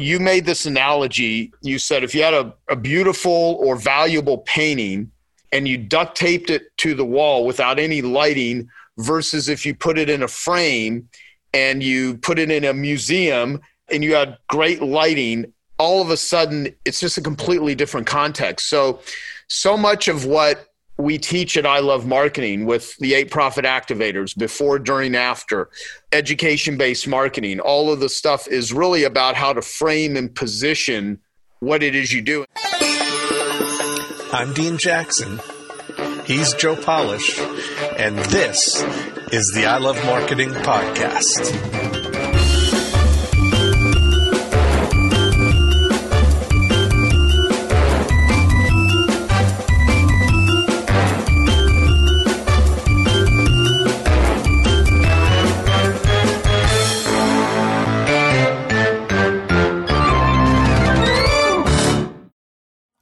you made this analogy. You said if you had a, a beautiful or valuable painting and you duct taped it to the wall without any lighting versus if you put it in a frame and you put it in a museum and you had great lighting, all of a sudden it's just a completely different context. So, so much of what we teach at I Love Marketing with the eight profit activators before, during, after, education based marketing. All of the stuff is really about how to frame and position what it is you do. I'm Dean Jackson. He's Joe Polish. And this is the I Love Marketing Podcast.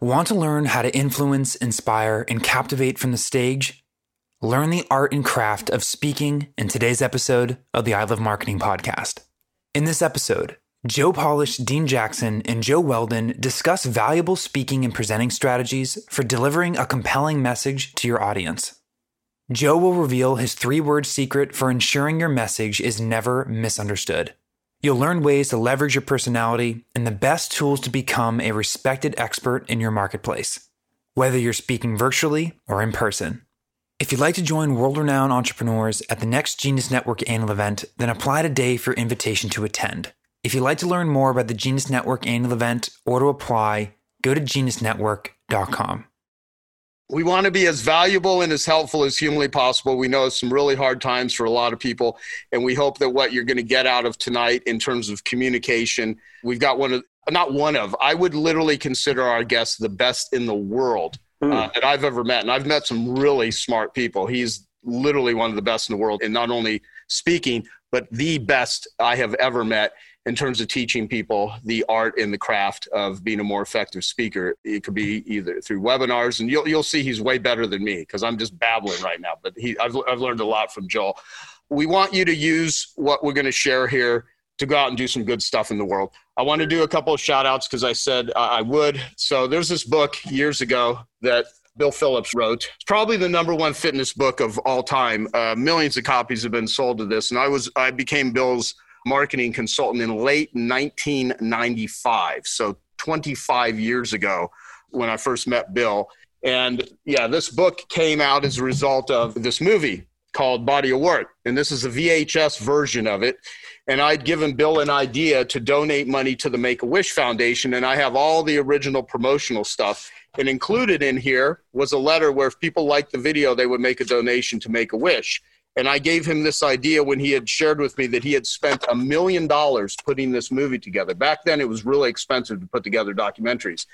Want to learn how to influence, inspire, and captivate from the stage? Learn the art and craft of speaking in today's episode of the I Love Marketing podcast. In this episode, Joe Polish, Dean Jackson, and Joel Weldon discuss valuable speaking and presenting strategies for delivering a compelling message to your audience. Joe will reveal his three word secret for ensuring your message is never misunderstood. You'll learn ways to leverage your personality and the best tools to become a respected expert in your marketplace, whether you're speaking virtually or in person. If you'd like to join world renowned entrepreneurs at the next Genius Network annual event, then apply today for invitation to attend. If you'd like to learn more about the Genius Network annual event or to apply, go to geniusnetwork.com we want to be as valuable and as helpful as humanly possible. We know it's some really hard times for a lot of people, and we hope that what you're going to get out of tonight in terms of communication, we've got one of, not one of, I would literally consider our guest the best in the world mm. uh, that I've ever met. And I've met some really smart people. He's literally one of the best in the world in not only speaking, but the best I have ever met in terms of teaching people the art and the craft of being a more effective speaker. It could be either through webinars, and you'll you'll see he's way better than me because I'm just babbling right now. But he, I've I've learned a lot from Joel. We want you to use what we're going to share here to go out and do some good stuff in the world. I want to do a couple of shout outs because I said I would. So there's this book years ago that Bill Phillips wrote. It's probably the number one fitness book of all time. Uh, millions of copies have been sold of this, and I was I became Bill's marketing consultant in late 1995. So 25 years ago when I first met Bill. And yeah, this book came out as a result of this movie called Body of Work. And this is a VHS version of it. And I'd given Bill an idea to donate money to the Make a Wish Foundation. And I have all the original promotional stuff. And included in here was a letter where if people liked the video, they would make a donation to Make a Wish. And I gave him this idea when he had shared with me that he had spent a million dollars putting this movie together. Back then, it was really expensive to put together documentaries.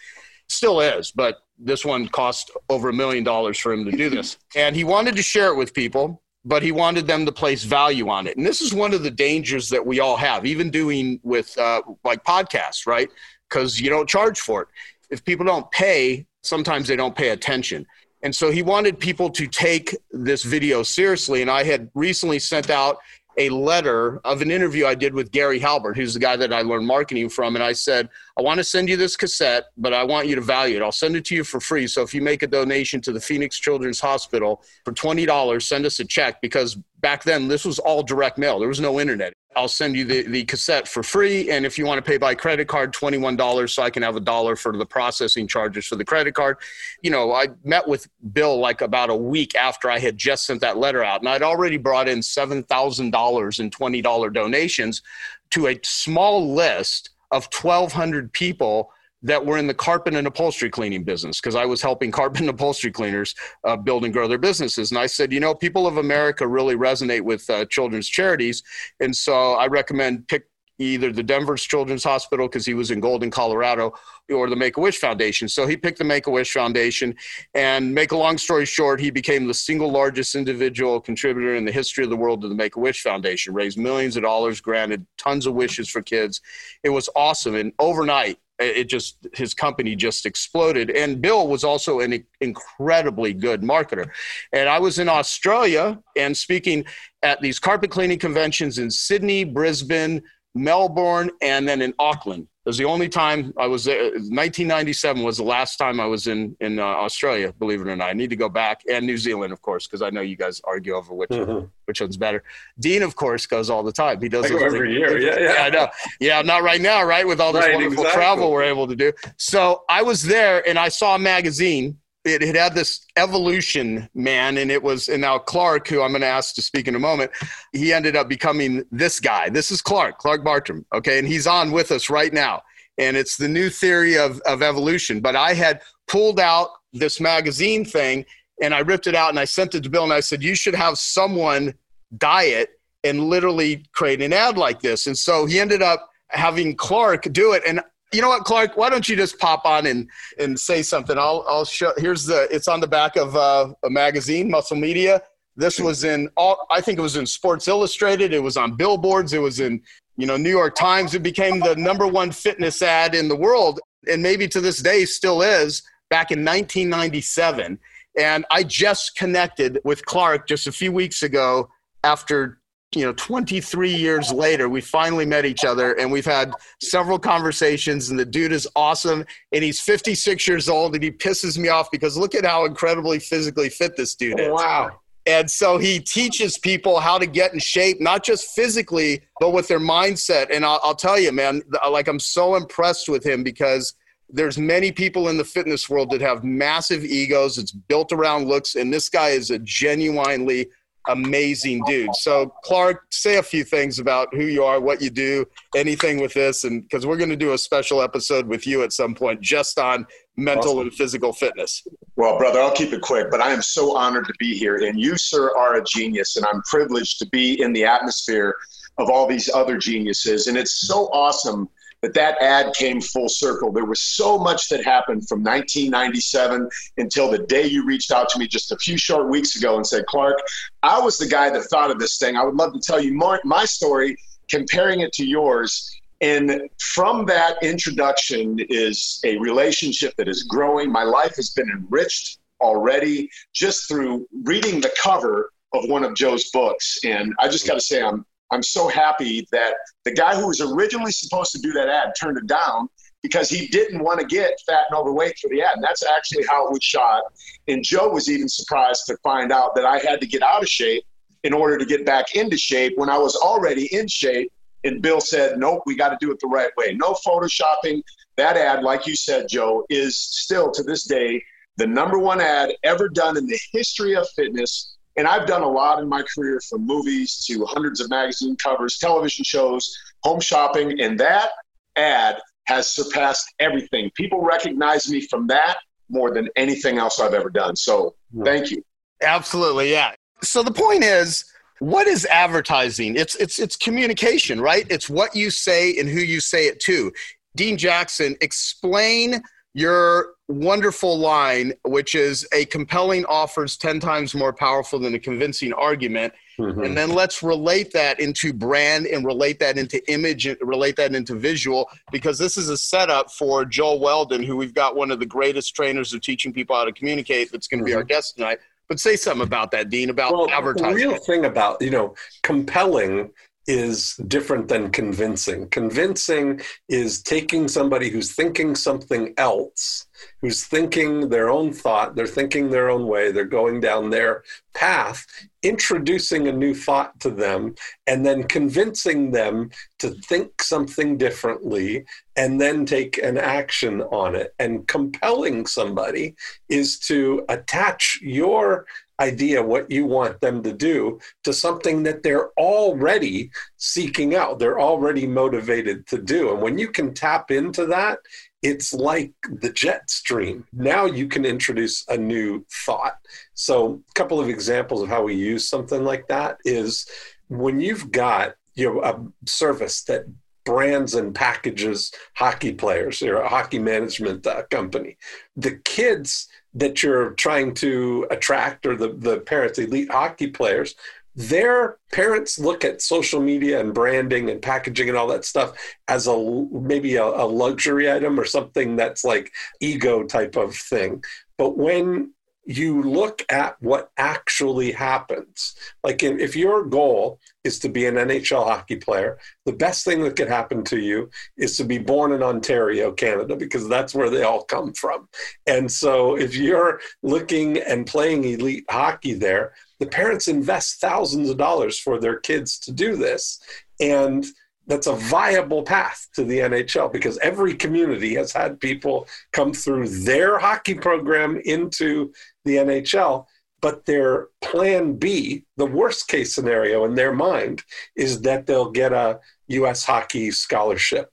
Still is, but this one cost over a million dollars for him to do this. And he wanted to share it with people, but he wanted them to place value on it. And this is one of the dangers that we all have, even doing with uh, like podcasts, right? Because you don't charge for it. If people don't pay, sometimes they don't pay attention. And so he wanted people to take this video seriously. And I had recently sent out a letter of an interview I did with Gary Halbert, who's the guy that I learned marketing from. And I said, I want to send you this cassette, but I want you to value it. I'll send it to you for free. So if you make a donation to the Phoenix Children's Hospital for $20, send us a check because back then this was all direct mail. There was no internet. I'll send you the, the cassette for free. And if you want to pay by credit card, $21 so I can have a dollar for the processing charges for the credit card. You know, I met with Bill like about a week after I had just sent that letter out. And I'd already brought in $7,000 in $20 donations to a small list of 1,200 people that were in the carpet and upholstery cleaning business because I was helping carpet and upholstery cleaners uh, build and grow their businesses. And I said, you know, people of America really resonate with uh, children's charities. And so I recommend pick either the Denver's Children's Hospital because he was in Golden, Colorado, or the Make a Wish Foundation. So he picked the Make a Wish Foundation. And make a long story short, he became the single largest individual contributor in the history of the world to the Make a Wish Foundation, raised millions of dollars, granted tons of wishes for kids. It was awesome. And overnight, it just his company just exploded. And bill was also an incredibly good marketer. And i was in australia and speaking at these carpet cleaning conventions in sydney brisbane melbourne and then in auckland It was the only time I was there. 1997 was the last time I was in in uh, Australia. Believe it or not, I need to go back and New Zealand, of course, because I know you guys argue over which mm-hmm. which one's better. Dean, of course, goes all the time. He does it every year. Yeah, yeah, yeah, I know. Yeah, not right now, right? With all this right, wonderful exactly. travel we're able to do. So I was there and I saw a magazine it, it had this evolution man and it was and now clark who i'm going to ask to speak in a moment he ended up becoming this guy. This is clark clark bartram okay? And he's on with us right now. And it's the new theory of, of evolution. But i had pulled out this magazine thing and i ripped it out and i sent it to bill and i said you should have someone diet and literally create an ad like this. And so he ended up having clark do it and you know what, Clark? Why don't you just pop on and and say something? I'll I'll show. Here's the. It's on the back of uh, a magazine, Muscle Media. This was in all. I think it was in Sports Illustrated. It was on billboards. It was in you know New York Times. It became the number one fitness ad in the world, and maybe to this day still is. Back in 1997, and I just connected with Clark just a few weeks ago after you know 23 years later we finally met each other and we've had several conversations and the dude is awesome and he's 56 years old and he pisses me off because look at how incredibly physically fit this dude is. Wow. And so he teaches people how to get in shape not just physically but with their mindset. And i'll, I'll tell you man uh, like i'm so impressed with him because there's many people in the fitness world that have massive egos. It's built around looks and this guy is a genuinely amazing dude. So, Clark, say a few things about who you are, what you do, anything with this, and because we're going to do a special episode with you at some point just on mental awesome. and physical fitness. Well, brother, I'll keep it quick, but I am so honored to be here. And you, sir, are a genius, and I'm privileged to be in the atmosphere of all these other geniuses. And it's so awesome that that ad came full circle. There was so much that happened from 1997 until the day you reached out to me just a few short weeks ago and said, Clark, I was the guy that thought of this thing. I would love to tell you more, my story, comparing it to yours. And from that introduction is a relationship that is growing. My life has been enriched already just through reading the cover of one of Joe's books. And I just got to say, I'm I'm so happy that the guy who was originally supposed to do that ad turned it down because he didn't want to get fat and overweight for the ad. And that's actually how it was shot. And Joe was even surprised to find out that I had to get out of shape in order to get back into shape when I was already in shape. And Bill said, nope, we got to do it the right way. No photoshopping. That ad, like you said, Joe, is still to this day the number one ad ever done in the history of fitness and I've done a lot in my career from movies to hundreds of magazine covers, television shows, home shopping, and that ad has surpassed everything. People recognize me from that more than anything else I've ever done. So hmm. thank you. Absolutely, yeah. So the point is, what is advertising? It's it's it's communication, right? It's what you say and who you say it to. Dean Jackson, explain your wonderful line, which is a compelling offer is 10 times more powerful than a convincing argument. Mm-hmm. And then let's relate that into brand and relate that into image and relate that into visual because this is a setup for Joel Weldon, who we've got one of the greatest trainers of teaching people how to communicate that's going to mm-hmm. be our mm-hmm. guest tonight. But say something about that, Dean, about well, advertising. The real thing about, you know, compelling is different than convincing. Convincing is taking somebody who's thinking something else, who's thinking their own thought, they're thinking their own way, they're going down their path, introducing a new thought to them, and then convincing them to think something differently and then take an action on it. And compelling somebody is to attach your idea what you want them to do to something that they're already seeking out they're already motivated to do and when you can tap into that it's like the jet stream. Now you can introduce a new thought. So a couple of examples of how we use something like that is when you've got you know a service that brands and packages hockey players you're a hockey management uh, company the kids that you're trying to attract or the, the parents, elite hockey players, their parents look at social media and branding and packaging and all that stuff as a maybe a, a luxury item or something that's like ego type of thing. But when you look at what actually happens. Like if your goal is to be an NHL hockey player, the best thing that could happen to you is to be born in Ontario, Canada, because that's where they all come from. And so if you're looking and playing elite hockey there, the parents invest thousands of dollars for their kids to do this. And that's a viable path to the NHL because every community has had people come through their hockey program into the NHL. But their plan B, the worst case scenario in their mind, is that they'll get a U.S. hockey scholarship.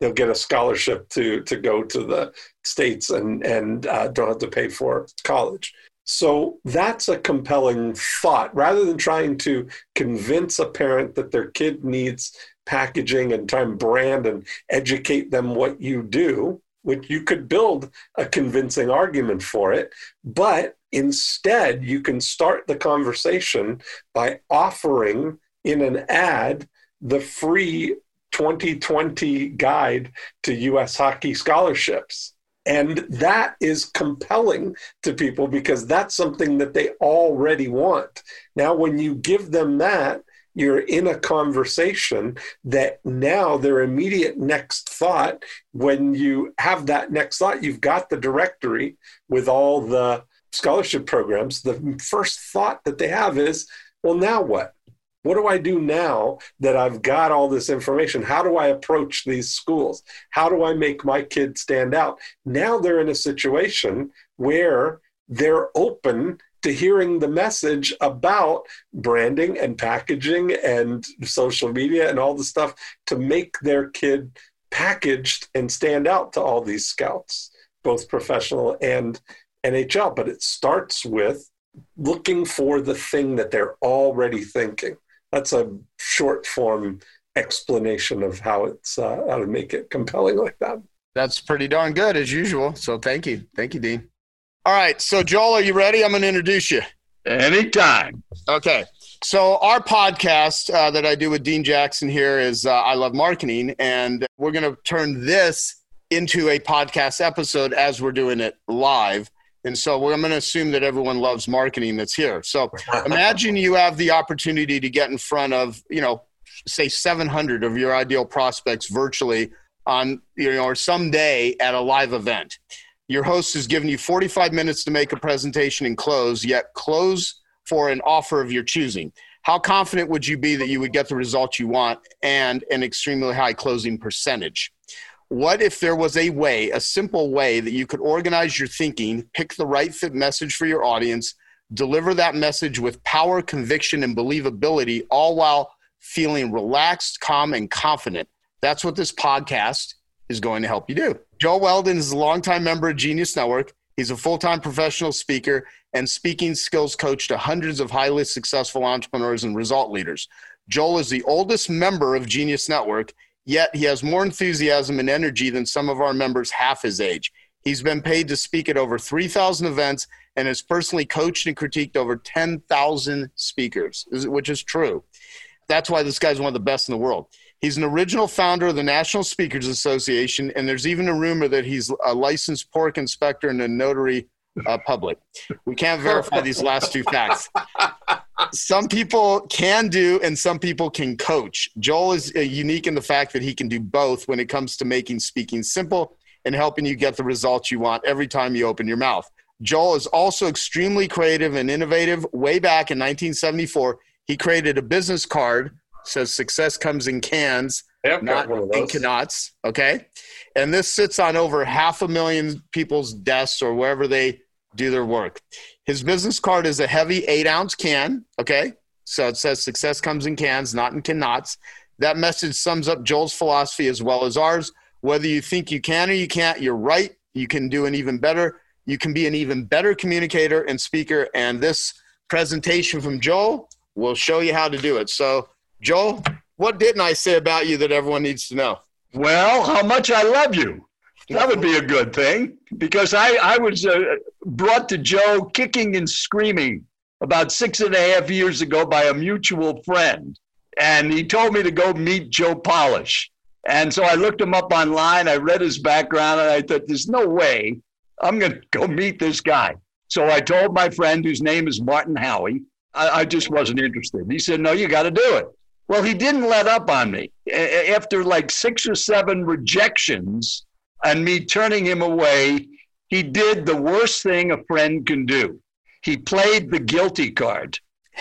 They'll get a scholarship to, to go to the States and, and uh, don't have to pay for college. So that's a compelling thought. Rather than trying to convince a parent that their kid needs packaging and and brand and educate them what you do, which you could build a convincing argument for it. But instead, you can start the conversation by offering in an ad the free 2020 guide to US hockey scholarships. And that is compelling to people because that's something that they already want. Now, when you give them that, you're in a conversation that now their immediate next thought, when you have that next thought, you've got the directory with all the scholarship programs. The first thought that they have is, well, now what? What do I do now that I've got all this information? How do I approach these schools? How do I make my kid stand out? Now they're in a situation where they're open to hearing the message about branding and packaging and social media and all the stuff to make their kid packaged and stand out to all these scouts, both professional and NHL. But it starts with looking for the thing that they're already thinking. That's a short form explanation of how it's uh, how to make it compelling like that. That's pretty darn good as usual. So thank you, thank you, Dean. All right. So, Joel, are you ready? I'm going to introduce you. Anytime. Okay. So, our podcast uh, that I do with Dean Jackson here is uh, I Love Marketing. And we're going to turn this into a podcast episode as we're doing it live. And so I'm going to assume that everyone loves marketing that's here. So imagine you have the opportunity to get in front of, you know, say 700 of your ideal prospects virtually on, you know, or someday at a live event. Your host has given you 45 minutes to make a presentation and close, yet close for an offer of your choosing. How confident would you be that you would get the result you want and an extremely high closing percentage? What if there was a way, a simple way that you could organize your thinking, pick the right fit message for your audience, deliver that message with power, conviction, and believability, all while feeling relaxed, calm, and confident? That's what this podcast is going to help you do. Joel Weldon is a longtime member of Genius Network. He's a full time professional speaker and speaking skills coach to hundreds of highly successful entrepreneurs and result leaders. Joel is the oldest member of Genius Network, yet he has more enthusiasm and energy than some of our members half his age. He's been paid to speak at over 3,000 events and has personally coached and critiqued over 10,000 speakers, which is true. That's why this guy's one of the best in the world. He's an original founder of the National Speakers Association, and there's even a rumor that he's a licensed pork inspector and a notary uh, public. We can't verify these last two facts. Some people can do, and some people can coach. Joel is uh, unique in the fact that he can do both when it comes to making speaking simple and helping you get the results you want every time you open your mouth. Joel is also extremely creative and innovative. Way back in 1974, he created a business card says success comes in cans, not in cannots. Okay. And this sits on over half a million people's desks or wherever they do their work. His business card is a heavy eight ounce can. Okay. So it says success comes in cans, not in cannots. That message sums up Joel's philosophy as well as ours. Whether you think you can or you can't, you're right. You can do an even better. You can be an even better communicator and speaker. And this presentation from Joel will show you how to do it. So Joel, what didn't I say about you that everyone needs to know? Well, how much I love you. That would be a good thing because I, I was uh, brought to Joe kicking and screaming about six and a half years ago by a mutual friend. And he told me to go meet Joe Polish. And so I looked him up online. I read his background and I thought, there's no way I'm going to go meet this guy. So I told my friend, whose name is Martin Howie, I, I just wasn't interested. He said, No, you got to do it. Well, he didn't let up on me. After like six or seven rejections and me turning him away, he did the worst thing a friend can do. He played the guilty card.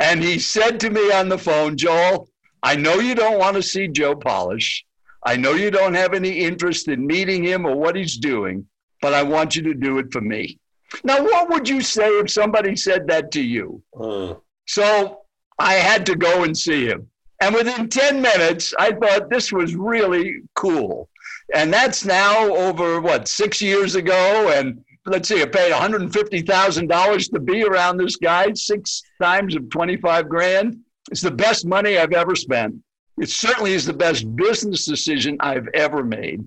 And he said to me on the phone, Joel, I know you don't want to see Joe Polish. I know you don't have any interest in meeting him or what he's doing, but I want you to do it for me. Now, what would you say if somebody said that to you? Uh. So I had to go and see him. And within 10 minutes, I thought this was really cool. And that's now over what, six years ago. And let's see, I paid $150,000 to be around this guy, six times of 25 grand. It's the best money I've ever spent. It certainly is the best business decision I've ever made.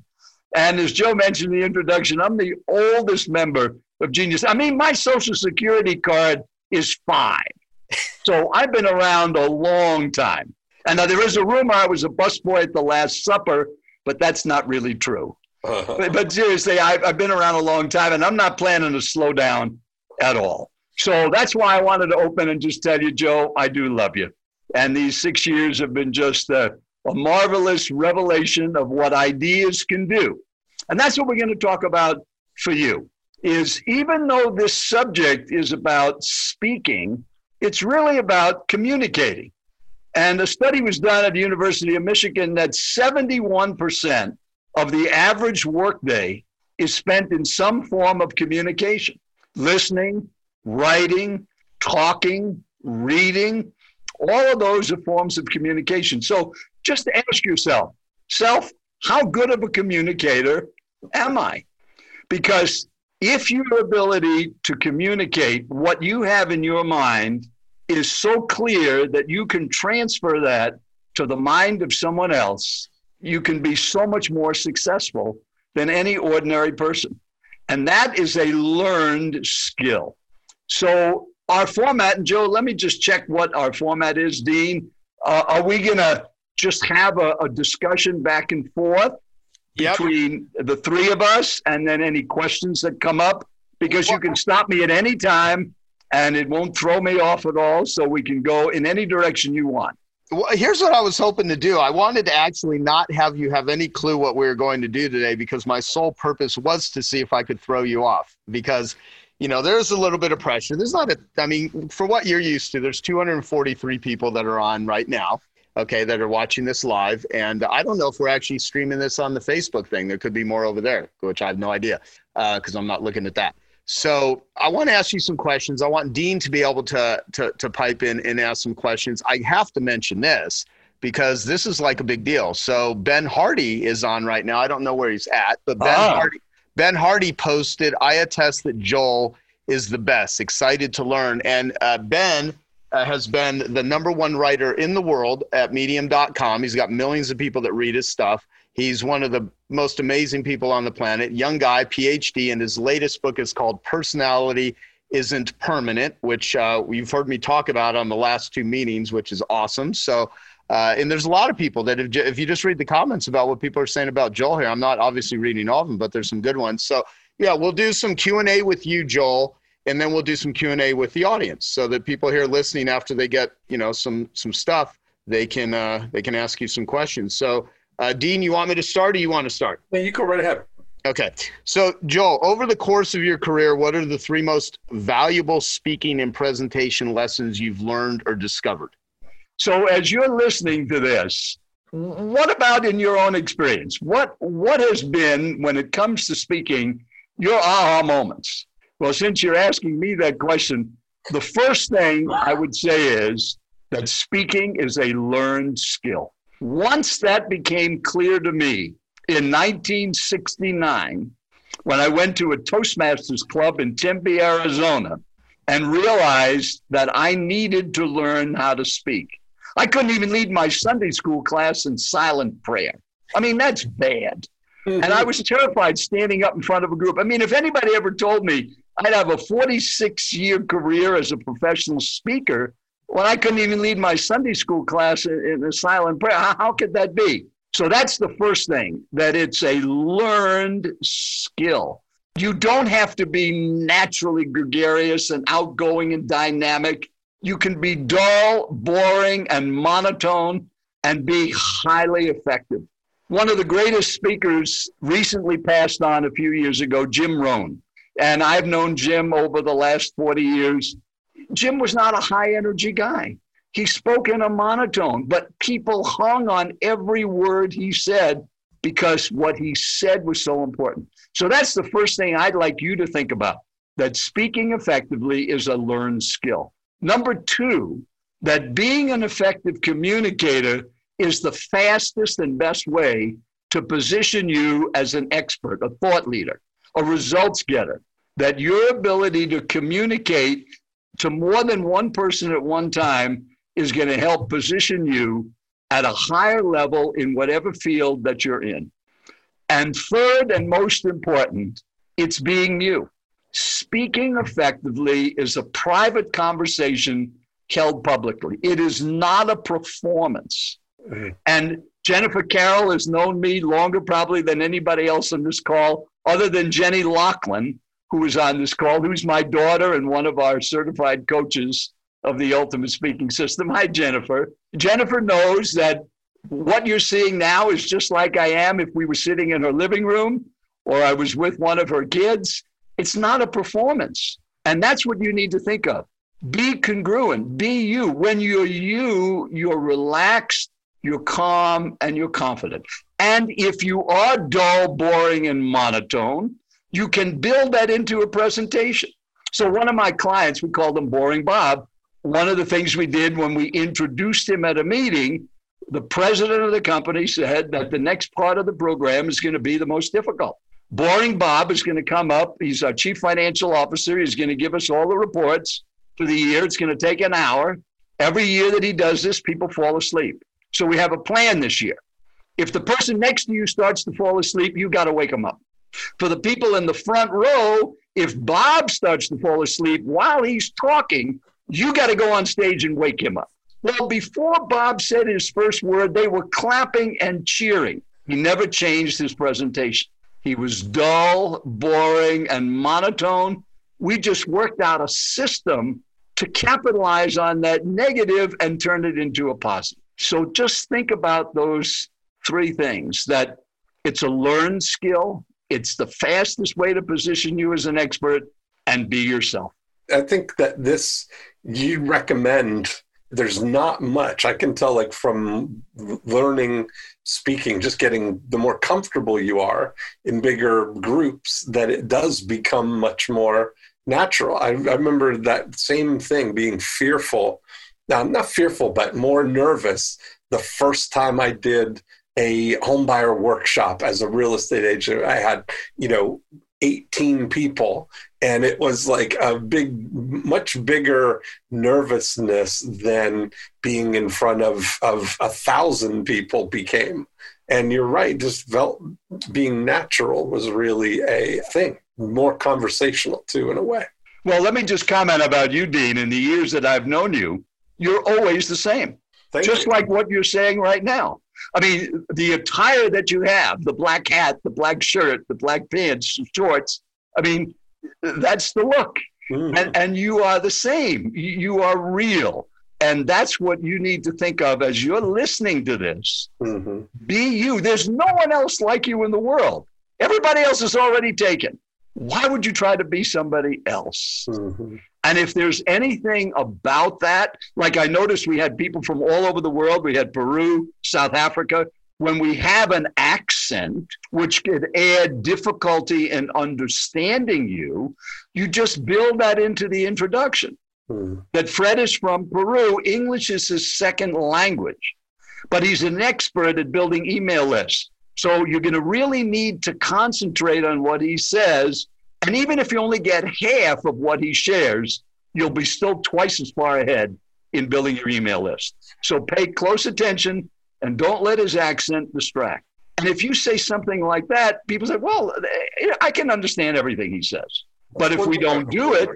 And as Joe mentioned in the introduction, I'm the oldest member of Genius. I mean, my social security card is five. So I've been around a long time. And now there is a rumor I was a busboy at the Last Supper, but that's not really true. Uh-huh. But, but, seriously, I've, I've been around a long time and I'm not planning to slow down at all. So that's why I wanted to open and just tell you, Joe, I do love you. And these six years have been just a, a marvelous revelation of what ideas can do. And that's what we're going to talk about for you is even though this subject is about speaking, it's really about communicating. And a study was done at the University of Michigan that 71% of the average workday is spent in some form of communication listening, writing, talking, reading. All of those are forms of communication. So just ask yourself, self, how good of a communicator am I? Because if your ability to communicate what you have in your mind is so clear that you can transfer that to the mind of someone else, you can be so much more successful than any ordinary person. And that is a learned skill. So, our format, and Joe, let me just check what our format is, Dean. Uh, are we going to just have a, a discussion back and forth? Yep. between the three of us and then any questions that come up because you can stop me at any time and it won't throw me off at all. So we can go in any direction you want. Well, here's what I was hoping to do. I wanted to actually not have you have any clue what we were going to do today because my sole purpose was to see if I could throw you off because you know there's a little bit of pressure there's not a i mean for what you're used to there's 243 people that are on right now okay, that are watching this live. And I don't know if we're actually streaming this on the Facebook thing. There could be more over there, which I have no idea because uh, I'm not looking at that. So I want to ask you some questions. I want Dean to be able to, to, to pipe in and ask some questions. I have to mention this because this is like a big deal. So Ben Hardy is on right now. I don't know where he's at, but Ben ah. Hardy Ben Hardy posted, "I attest that Joel is the best. Excited to learn." And uh, Ben uh, has been the number one writer in the world at medium.com. He's got millions of people that read his stuff. He's one of the most amazing people on the planet, young guy, PhD, and his latest book is called Personality Isn't Permanent, which uh, you've heard me talk about on the last two meetings, which is awesome. So, uh, and there's a lot of people that if, if you just read the comments about what people are saying about Joel here, I'm not obviously reading all of them, but there's some good ones. So, yeah, we'll do some Q&A with you, Joel and then we'll do some q&a with the audience so that people here listening after they get you know some some stuff they can uh, they can ask you some questions. So uh, dean you want me to start or you want to start? Yeah, you go right ahead. Okay. So joel over the course of your career what are the three most valuable speaking and presentation lessons you've learned or discovered? So as you're listening to this what about in your own experience? What what has been when it comes to speaking your aha moments well, since you're asking me that question, the first thing I would say is that speaking is a learned skill. Once that became clear to me in 1969, when I went to a Toastmasters club in Tempe, Arizona, and realized that I needed to learn how to speak. I couldn't even lead my Sunday school class in silent prayer. I mean, that's bad. Mm-hmm. And I was terrified standing up in front of a group. I mean, if anybody ever told me I'd have a 46 year career as a professional speaker when I couldn't even lead my Sunday school class in a silent prayer. How, how could that be? So that's the first thing that it's a learned skill. You don't have to be naturally gregarious and outgoing and dynamic. You can be dull, boring, and monotone and be highly effective. One of the greatest speakers recently passed on a few years ago, Jim Rohn. And I've known Jim over the last 40 years. Jim was not a high energy guy. He spoke in a monotone, but people hung on every word he said because what he said was so important. So that's the first thing I'd like you to think about that speaking effectively is a learned skill. Number two, that being an effective communicator is the fastest and best way to position you as an expert, a thought leader, a results getter. That your ability to communicate to more than one person at one time is going to help position you at a higher level in whatever field that you're in. And third and most important, it's being you. Speaking effectively is a private conversation held publicly. It is not a performance. Mm-hmm. And Jennifer Carroll has known me longer probably than anybody else on this call, other than Jenny Lachlan, who is on this call, who's my daughter and one of our certified coaches of the Ultimate Speaking System. Hi, Jennifer. Jennifer knows that what you're seeing now is just like I am if we were sitting in her living room or I was with one of her kids. It's not a performance. And that's what you need to think of. Be congruent, be you. When you're you, you're relaxed, you're calm, and you're confident. And if you are dull, boring, and monotone, you can build that into a presentation. So, one of my clients, we called him Boring Bob, one of the things we did when we introduced him at a meeting, the president of the company said that the next part of the program is going to be the most difficult. Boring Bob is going to come up. He's our chief financial officer. He's going to give us all the reports for the year. It's going to take an hour. Every year that he does this, people fall asleep. So we have a plan this year. If the person next to you starts to fall asleep, you got to wake them up. For the people in the front row, if Bob starts to fall asleep while he's talking, you got to go on stage and wake him up. Well, before Bob said his first word, they were clapping and cheering. He never changed his presentation. He was dull, boring, and monotone. We just worked out a system to capitalize on that negative and turn it into a positive. So just think about those three things that it's a learned skill, it's the fastest way to position you as an expert, and be yourself. I think that this you recommend there's not much i can tell like from learning speaking just getting the more comfortable you are in bigger groups that it does become much more natural i, I remember that same thing being fearful now I'm not fearful but more nervous the first time i did a homebuyer workshop as a real estate agent. I had you know 18 people and it was like a big much bigger nervousness than being in front of of a thousand people became. And you're right just felt being natural was really a thing more conversational too in a way. Well let me just comment about you dean. In the years that i've known you you're always the same. Thank just you. like what you're saying right now I mean, the attire that you have, the black hat, the black shirt, the black pants, shorts, I mean, that's the look. Mm-hmm. And, and you are the same. You are real. And that's what you need to think of as you're listening to this. Mm-hmm. Be you. There's no one else like you in the world. Everybody else is already taken. Why would you try to be somebody else? Mm-hmm. And if there's anything about that, like I noticed we had people from all over the world, we had Peru, South Africa. When we have an accent, which could add difficulty in understanding you, you just build that into the introduction. Hmm. That Fred is from Peru, English is his second language, but he's an expert at building email lists. So you're going to really need to concentrate on what he says and even if you only get half of what he shares, you'll be still twice as far ahead in building your email list. So pay close attention and don't let his accent distract. And if you say something like that, people say, well, I can understand everything he says. But if we don't do it,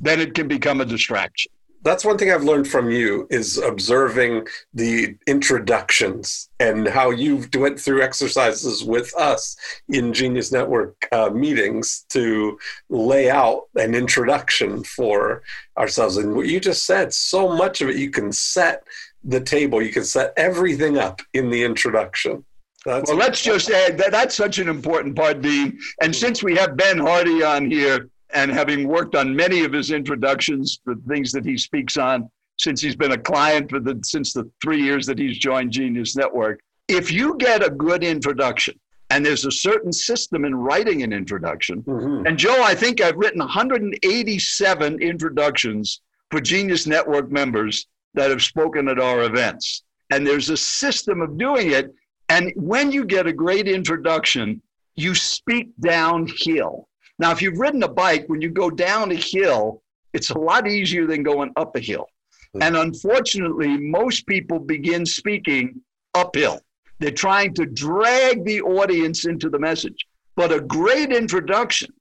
then it can become a distraction. That's one thing I've learned from you is observing the introductions and how you've went through exercises with us in Genius Network uh, meetings to lay out an introduction for ourselves. And what you just said, so much of it, you can set the table, you can set everything up in the introduction. That's well, let's just add that that's such an important part, Dean. And since we have Ben Hardy on here, and having worked on many of his introductions, the things that he speaks on since he's been a client for the since the three years that he's joined Genius Network. If you get a good introduction, and there's a certain system in writing an introduction, mm-hmm. and Joe, I think I've written 187 introductions for Genius Network members that have spoken at our events. And there's a system of doing it. And when you get a great introduction, you speak downhill. Now, if you've ridden a bike, when you go down a hill, it's a lot easier than going up a hill. Hmm. And unfortunately, most people begin speaking uphill. They're trying to drag the audience into the message. But a great introduction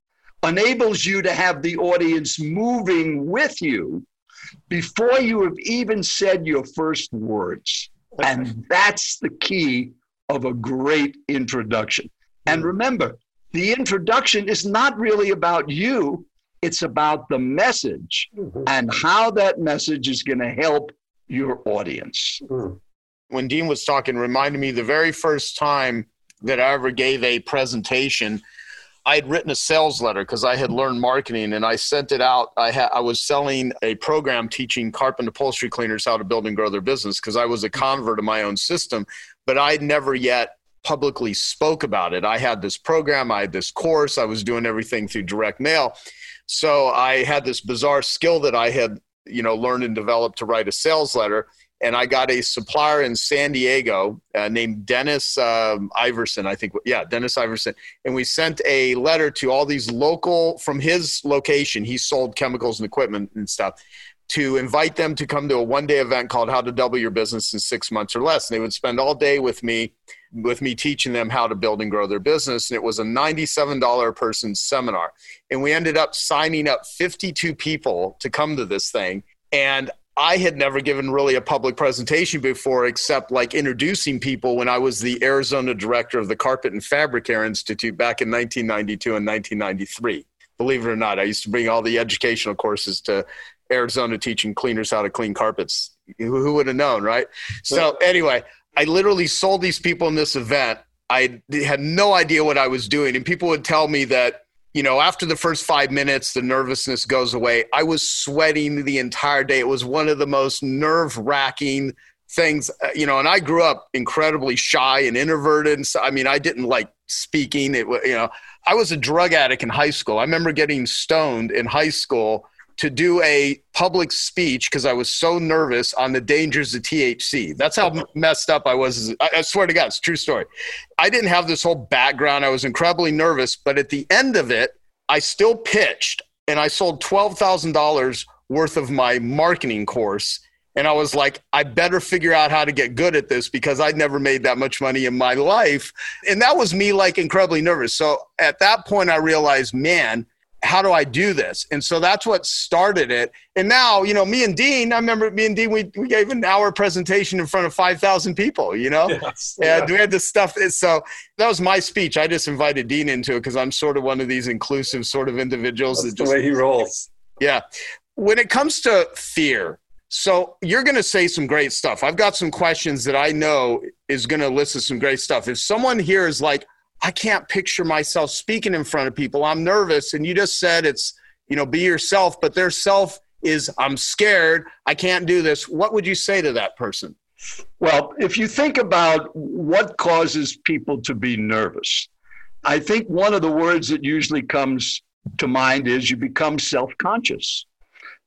enables you to have the audience moving with you before you have even said your first words. And that's the key of a great introduction. And hmm. remember, the introduction is not really about you, it's about the message mm-hmm. and how that message is going to help your audience. Mm. When Dean was talking, reminded me the very first time that I ever gave a presentation. I had written a sales letter because I had learned marketing and I sent it out. I had I was selling a program teaching carpet and upholstery cleaners how to build and grow their business because I was a convert of my own system, but I'd never yet publicly spoke about it. I had this program, I had this course, I was doing everything through direct mail. So I had this bizarre skill that I had, you know, learned and developed to write a sales letter. And I got a supplier in San Diego uh, named Dennis um, Iverson, I think. Yeah, Dennis Iverson. And we sent a letter to all these local, from his location, he sold chemicals and equipment and stuff to invite them to come to a one day event called How to Double Your Business in Six Months or Less. And they would spend all day with me, with me teaching them how to build and grow their business. And it was a $97 a person seminar. And we ended up signing up 52 people to come to this thing. And I had never given really a public presentation before, except like introducing people when I was the Arizona director of the Carpet and Fabric Care Institute back in 1992 and 1993 believe it or not. I used to bring all the educational courses to Arizona teaching cleaners how to clean carpets. Who would have known, right? So anyway, I literally sold these people in this event. I had no idea what I was doing, and people would tell me that you know after the first five minutes the nervousness goes away. I was sweating the entire day. It was one of the most nerve wracking things, uh, you know. And I grew up incredibly shy and introverted, and so I mean I didn't like speaking. It was, you know I was a drug addict in high school. I remember getting stoned in high school to do a public speech because I was so nervous on the dangers of THC. That's how messed up I was. I swear to God, it's true story. I didn't have this whole background. I was incredibly nervous, but at the end of it, I still pitched and I sold $12,000 worth of my marketing course. And I was like, I better figure out how to get good at this because I'd never made that much money in my life. And that was me like incredibly nervous. So at that point, I realized, man, how do I do this? And so that's what started it. And now, you know, me and Dean, I remember me and Dean, we, we gave an hour presentation in front of 5,000 people, you know? Yes, and yeah. we had this stuff. So that was my speech. I just invited Dean into it because I'm sort of one of these inclusive sort of individuals. That's that the way he rolls. Yeah. When it comes to fear, so you're going to say some great stuff. I've got some questions that I know is going to elicit some great stuff. If someone here is like, I can't picture myself speaking in front of people. I'm nervous. And you just said it's, you know, be yourself, but their self is, I'm scared. I can't do this. What would you say to that person? Well, if you think about what causes people to be nervous, I think one of the words that usually comes to mind is you become self conscious.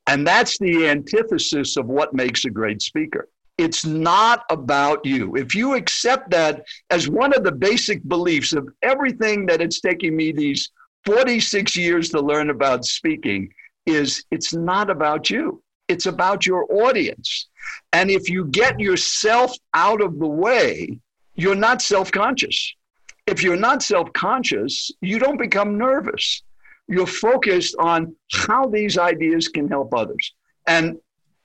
And that's the antithesis of what makes a great speaker. It's not about you. If you accept that as one of the basic beliefs of everything that it's taking me these 46 years to learn about speaking, is it's not about you. It's about your audience. And if you get yourself out of the way, you're not self conscious. If you're not self conscious, you don't become nervous. You're focused on how these ideas can help others. And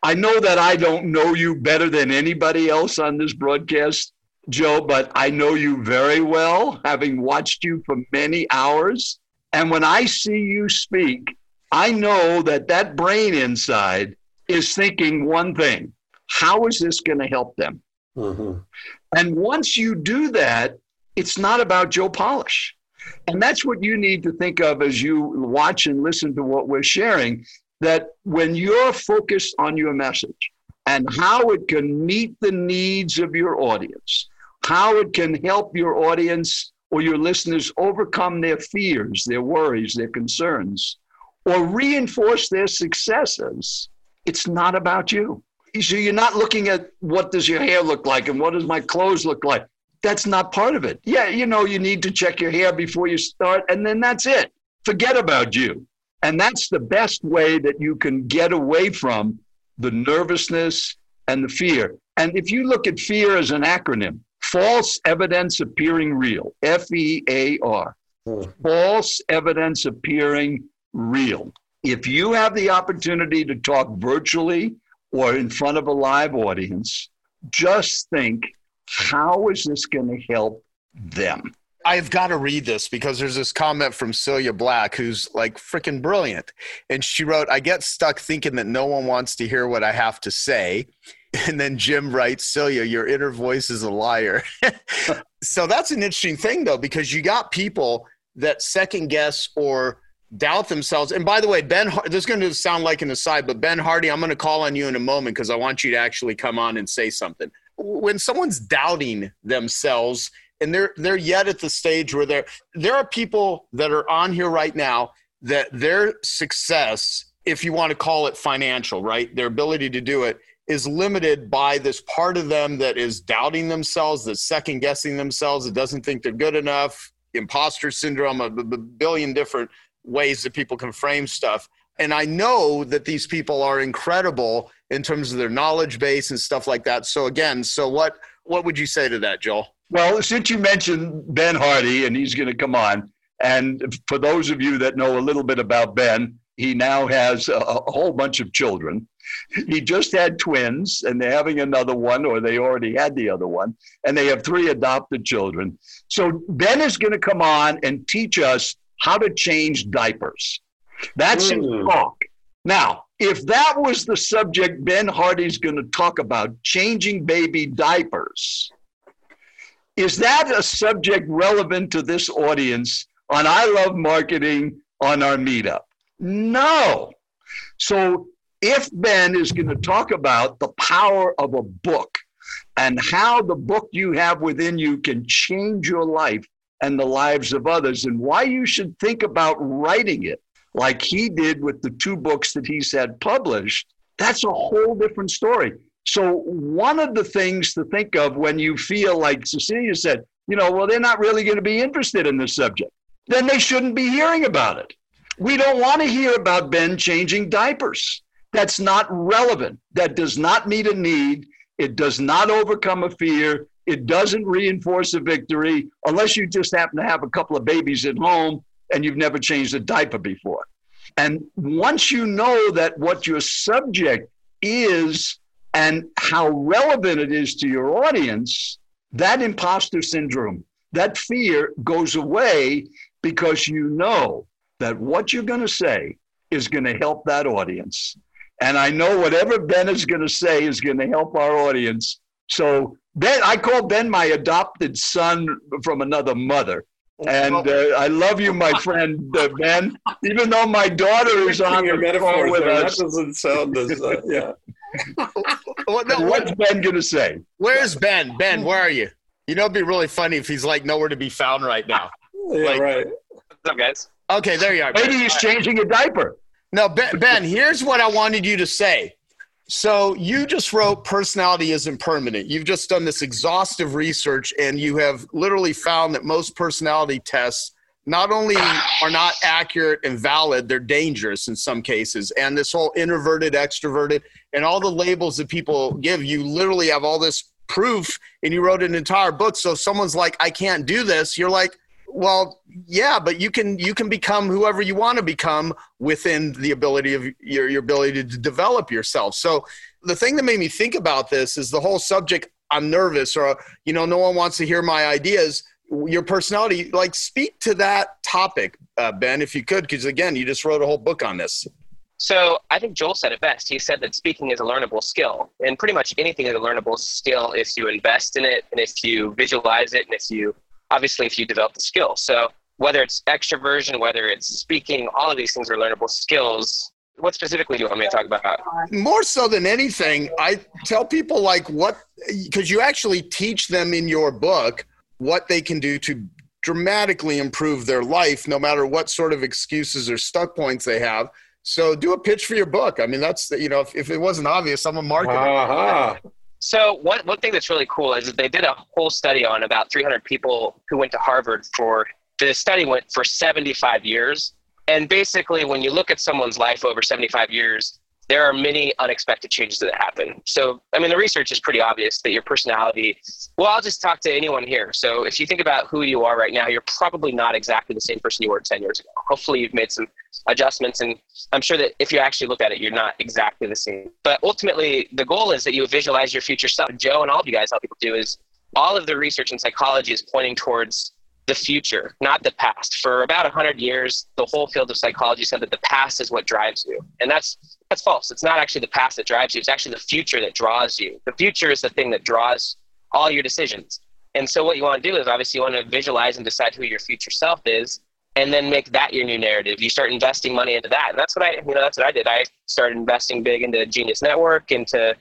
I know that I don't know you better than anybody else on this broadcast, Joe, but I know you very well, having watched you for many hours. And when I see you speak, I know that that brain inside is thinking one thing how is this going to help them? Mm-hmm. And once you do that, it's not about Joe Polish. And that's what you need to think of as you watch and listen to what we're sharing. That when you're focused on your message and how it can meet the needs of your audience, how it can help your audience or your listeners overcome their fears, their worries, their concerns, or reinforce their successes, it's not about you. So you're not looking at what does your hair look like and what does my clothes look like. That's not part of it. Yeah, you know, you need to check your hair before you start, and then that's it. Forget about you. And that's the best way that you can get away from the nervousness and the fear. And if you look at fear as an acronym, false evidence appearing real, F E A R, hmm. false evidence appearing real. If you have the opportunity to talk virtually or in front of a live audience, just think how is this going to help them? I've got to read this because there's this comment from Celia Black who's like freaking brilliant. And she wrote, I get stuck thinking that no one wants to hear what I have to say. And then Jim writes, Celia, your inner voice is a liar. so that's an interesting thing, though, because you got people that second guess or doubt themselves. And by the way, Ben, this is going to sound like an aside, but Ben Hardy, I'm going to call on you in a moment because I want you to actually come on and say something. When someone's doubting themselves and they're they're yet at the stage where they're there are people that are on here right now that their success, if you want to call it financial, right, their ability to do it is limited by this part of them that is doubting themselves, that's second guessing themselves, that doesn't think they're good enough, imposter syndrome, a, a billion different ways that people can frame stuff. And I know that these people are incredible in terms of their knowledge base and stuff like that. So again, so what what would you say to that, Joel? Well, since you mentioned Ben Hardy and he's going to come on, and for those of you that know a little bit about Ben, he now has a, a whole bunch of children. He just had twins, and they're having another one, or they already had the other one, and they have three adopted children. So Ben is going to come on and teach us how to change diapers. That's mm. his talk. Now, if that was the subject Ben Hardy's going to talk about, changing baby diapers, is that a subject relevant to this audience on I Love Marketing on our meetup? No. So if Ben is going to talk about the power of a book and how the book you have within you can change your life and the lives of others, and why you should think about writing it like he did with the two books that he's had published, that's a whole different story. So, one of the things to think of when you feel like Cecilia said, you know, well, they're not really going to be interested in this subject, then they shouldn't be hearing about it. We don't want to hear about Ben changing diapers. That's not relevant. That does not meet a need. It does not overcome a fear. It doesn't reinforce a victory unless you just happen to have a couple of babies at home and you've never changed a diaper before. And once you know that what your subject is and how relevant it is to your audience, that imposter syndrome, that fear goes away because you know that what you're going to say is going to help that audience. And I know whatever Ben is going to say is going to help our audience. So Ben, I call Ben my adopted son from another mother. And uh, I love you, my friend uh, Ben. Even though my daughter is on the phone with us, that doesn't sound as uh, yeah. Well, no, What's Ben going to say? Where's Ben? Ben, where are you? You know, it'd be really funny if he's like nowhere to be found right now. yeah, like, right. What's up, guys? Okay, there you are. Maybe he's changing a diaper. No, Ben, ben, here's what I wanted you to say. So you just wrote personality isn't permanent. You've just done this exhaustive research and you have literally found that most personality tests not only are not accurate and valid, they're dangerous in some cases. And this whole introverted, extroverted, and all the labels that people give, you literally have all this proof and you wrote an entire book. So if someone's like, I can't do this, you're like, well yeah but you can you can become whoever you want to become within the ability of your, your ability to develop yourself so the thing that made me think about this is the whole subject I'm nervous or you know no one wants to hear my ideas your personality like speak to that topic uh, ben if you could because again you just wrote a whole book on this. So i think joel said it best. He said that speaking is a learnable skill and pretty much anything is a learnable skill if you invest in it and if you visualize it and if you obviously if you develop the skill. So whether it's extroversion whether it's speaking all of these things are learnable skills. What specifically do you want me to talk about? More so than anything, I tell people like what because you actually teach them in your book what they can do to dramatically improve their life, no matter what sort of excuses or stuck points they have. So do a pitch for your book. I mean, that's you know, if, if it wasn't obvious, I'm a marketer. Uh-huh. So one one thing that's really cool is that they did a whole study on about 300 people who went to Harvard for the study went for 75 years and basically, when you look at someone's life over 75 years, there are many unexpected changes that happen. So, I mean, the research is pretty obvious that your personality, well, I'll just talk to anyone here. So, if you think about who you are right now, you're probably not exactly the same person you were 10 years ago. Hopefully, you've made some adjustments. And I'm sure that if you actually look at it, you're not exactly the same. But ultimately, the goal is that you visualize your future self. Joe and all of you guys help people do is all of the research in psychology is pointing towards the future, not the past. For about 100 years, the whole field of psychology said that the past is what drives you. And that's that's false. It's not actually the past that drives you. It's actually the future that draws you. The future is the thing that draws all your decisions. And so what you want to do is obviously you want to visualize and decide who your future self is and then make that your new narrative. You start investing money into that. And that's what I you know that's what I did. I started investing big into Genius Network, into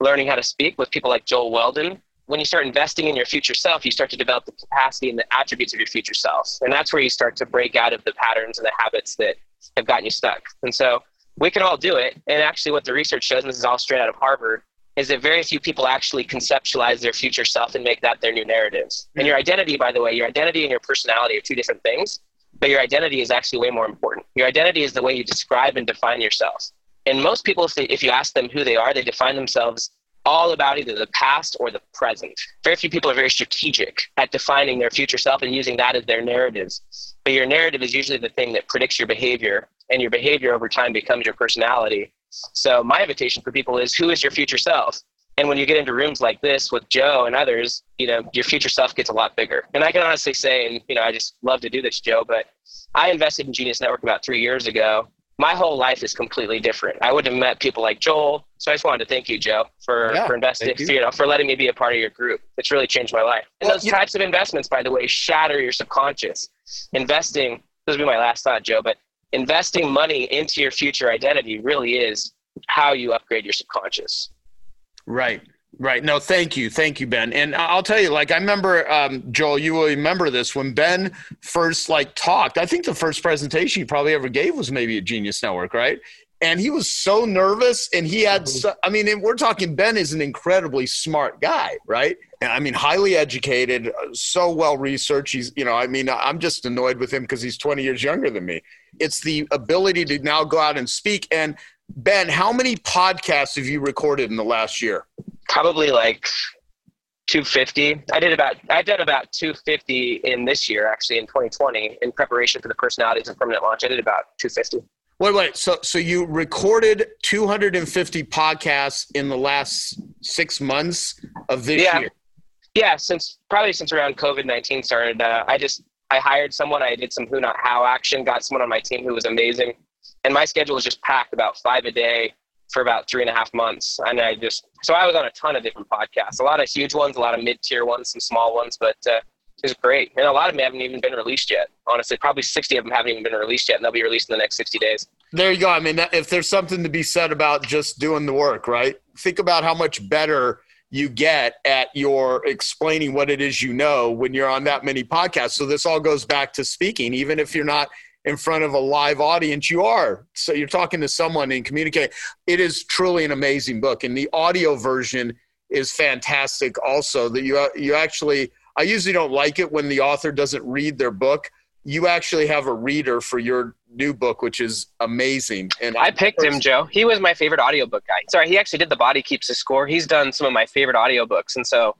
learning how to speak with people like Joel Weldon when you start investing in your future self, you start to develop the capacity and the attributes of your future self. And that's where you start to break out of the patterns and the habits that have gotten you stuck. And so we can all do it. And actually, what the research shows, and this is all straight out of Harvard, is that very few people actually conceptualize their future self and make that their new narratives. And your identity, by the way, your identity and your personality are two different things, but your identity is actually way more important. Your identity is the way you describe and define yourself. And most people, if, you ask them who they are, they define themselves all about either the past or the present. Very few people are very strategic at defining their future self and using that as their narratives. But your narrative is usually the thing that predicts your behavior, and your behavior over time becomes your personality. So, my invitation for people is who is your future self? And when you get into rooms like this with Joe and others, you know, your future self gets a lot bigger. And I can honestly say, and you know, I just love to do this, Joe, but I invested in Genius Network about three years ago my whole life is completely different. I wouldn't have met people like Joel. So I just wanted to thank you, Joe, for, yeah, for investing, you. you. know, for letting me be a part of your group. It's really changed my life. And well, those types of investments, by the way, shatter your subconscious. Investing, this will be my last thought, Joe, but investing money into your future identity really is how you upgrade your subconscious. Right. Right. No, thank you. Thank you, Ben. And I'll tell you, like, I remember, um, Joel, you will remember this when Ben first, like, talked. I think the first presentation he probably ever gave was maybe at Genius Network, right? And he was so nervous. And he had, mm-hmm. so, I mean, we're talking, Ben is an incredibly smart guy, right? And I mean, highly educated, so well researched. He's, you know, I mean, I'm just annoyed with him because he's 20 years younger than me. It's the ability to now go out and speak. And Ben, how many podcasts have you recorded in the last year? Probably like 250. I did about I've done about 250 in this year actually in 2020 in preparation for the personality isn't permanent launch. I did about 250. Wait, wait. So, so you recorded 250 podcasts in the last six months of this yeah. year? Yeah, since probably since around COVID 19 started. Uh, I just I hired someone. I did some who not how action. Got someone on my team who was amazing, and my schedule was just packed about five a day for about three and a half months. And I just, so I was on a ton of different podcasts, a lot of huge ones, a lot of mid tier ones, some small ones, but uh, it was great. And a lot of them haven't even been released yet. Honestly, probably 60 of them haven't even been released yet, and they'll be released in the next 60 days. There you go. I mean, if there's something to be said about just doing the work, right? Think about how much better you get at your explaining what it is you know when you're on that many podcasts. So this all goes back to speaking, even if you're not in front of a live audience, you are. So you're talking to someone and communicate. It is truly an amazing book, and the audio version is fantastic. Also, that you you actually, I usually don't like it when the author doesn't read their book. You actually have a reader for your new book, which is amazing. And I picked him, Joe. He was my favorite audiobook guy. Sorry, he actually did the Body Keeps the Score. He's done some of my favorite audiobooks, and so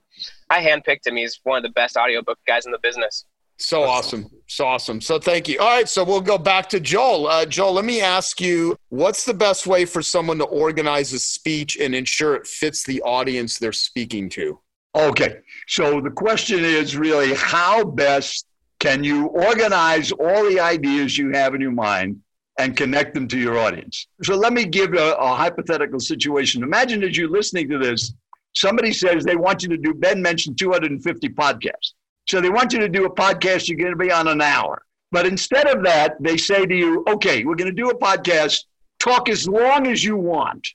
I handpicked him. He's one of the best audiobook guys in the business. So awesome. So awesome. So thank you. All right. So we'll go back to Joel. Uh, Joel, let me ask you what's the best way for someone to organize a speech and ensure it fits the audience they're speaking to? Okay. So the question is really how best can you organize all the ideas you have in your mind and connect them to your audience? So let me give a, a hypothetical situation. Imagine as you're listening to this, somebody says they want you to do, Ben mentioned 250 podcasts. So they want you to do a podcast, you're going to be on an hour. But instead of that, they say to you, okay, we're going to do a podcast, talk as long as you want.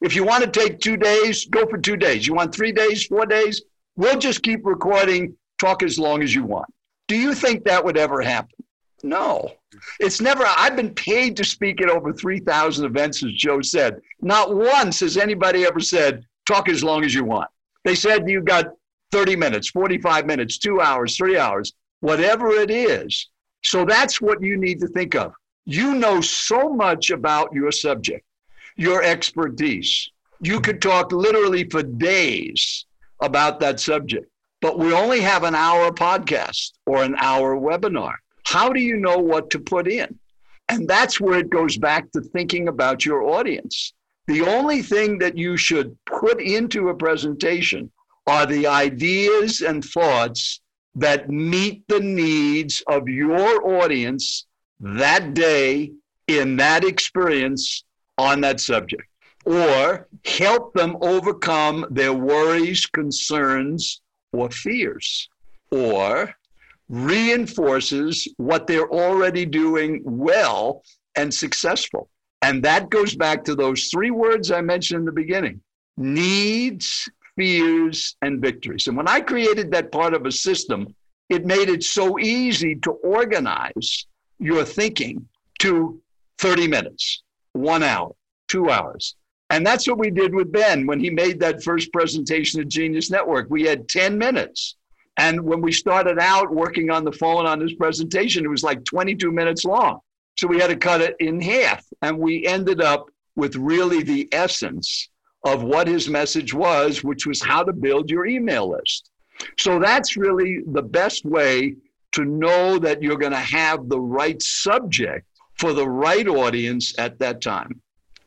If you want to take two days, go for two days. You want three days, four days? We'll just keep recording, talk as long as you want. Do you think that would ever happen? No. It's never, I've been paid to speak at over 3,000 events, as Joe said. Not once has anybody ever said, talk as long as you want. They said, you got 30 minutes, 45 minutes, two hours, three hours, whatever it is. So that's what you need to think of. You know so much about your subject, your expertise. You could talk literally for days about that subject, but we only have an hour podcast or an hour webinar. How do you know what to put in? And that's where it goes back to thinking about your audience. The only thing that you should put into a presentation are the ideas and thoughts that meet the needs of your audience that day in that experience on that subject, or help them overcome their worries, concerns, or fears, or reinforces what they're already doing well and successful. And that goes back to those three words I mentioned in the beginning needs, fears, and victories. And when I created that part of a system, it made it so easy to organize your thinking to 30 minutes, one hour, two hours. And that's what we did with Ben when he made that first presentation of Genius Network. We had 10 minutes. And when we started out working on the phone on this presentation, it was like 22 minutes long. So we had to cut it in half. And we ended up with really the essence of what his message was, which was how to build your email list. So that's really the best way to know that you're going to have the right subject for the right audience at that time.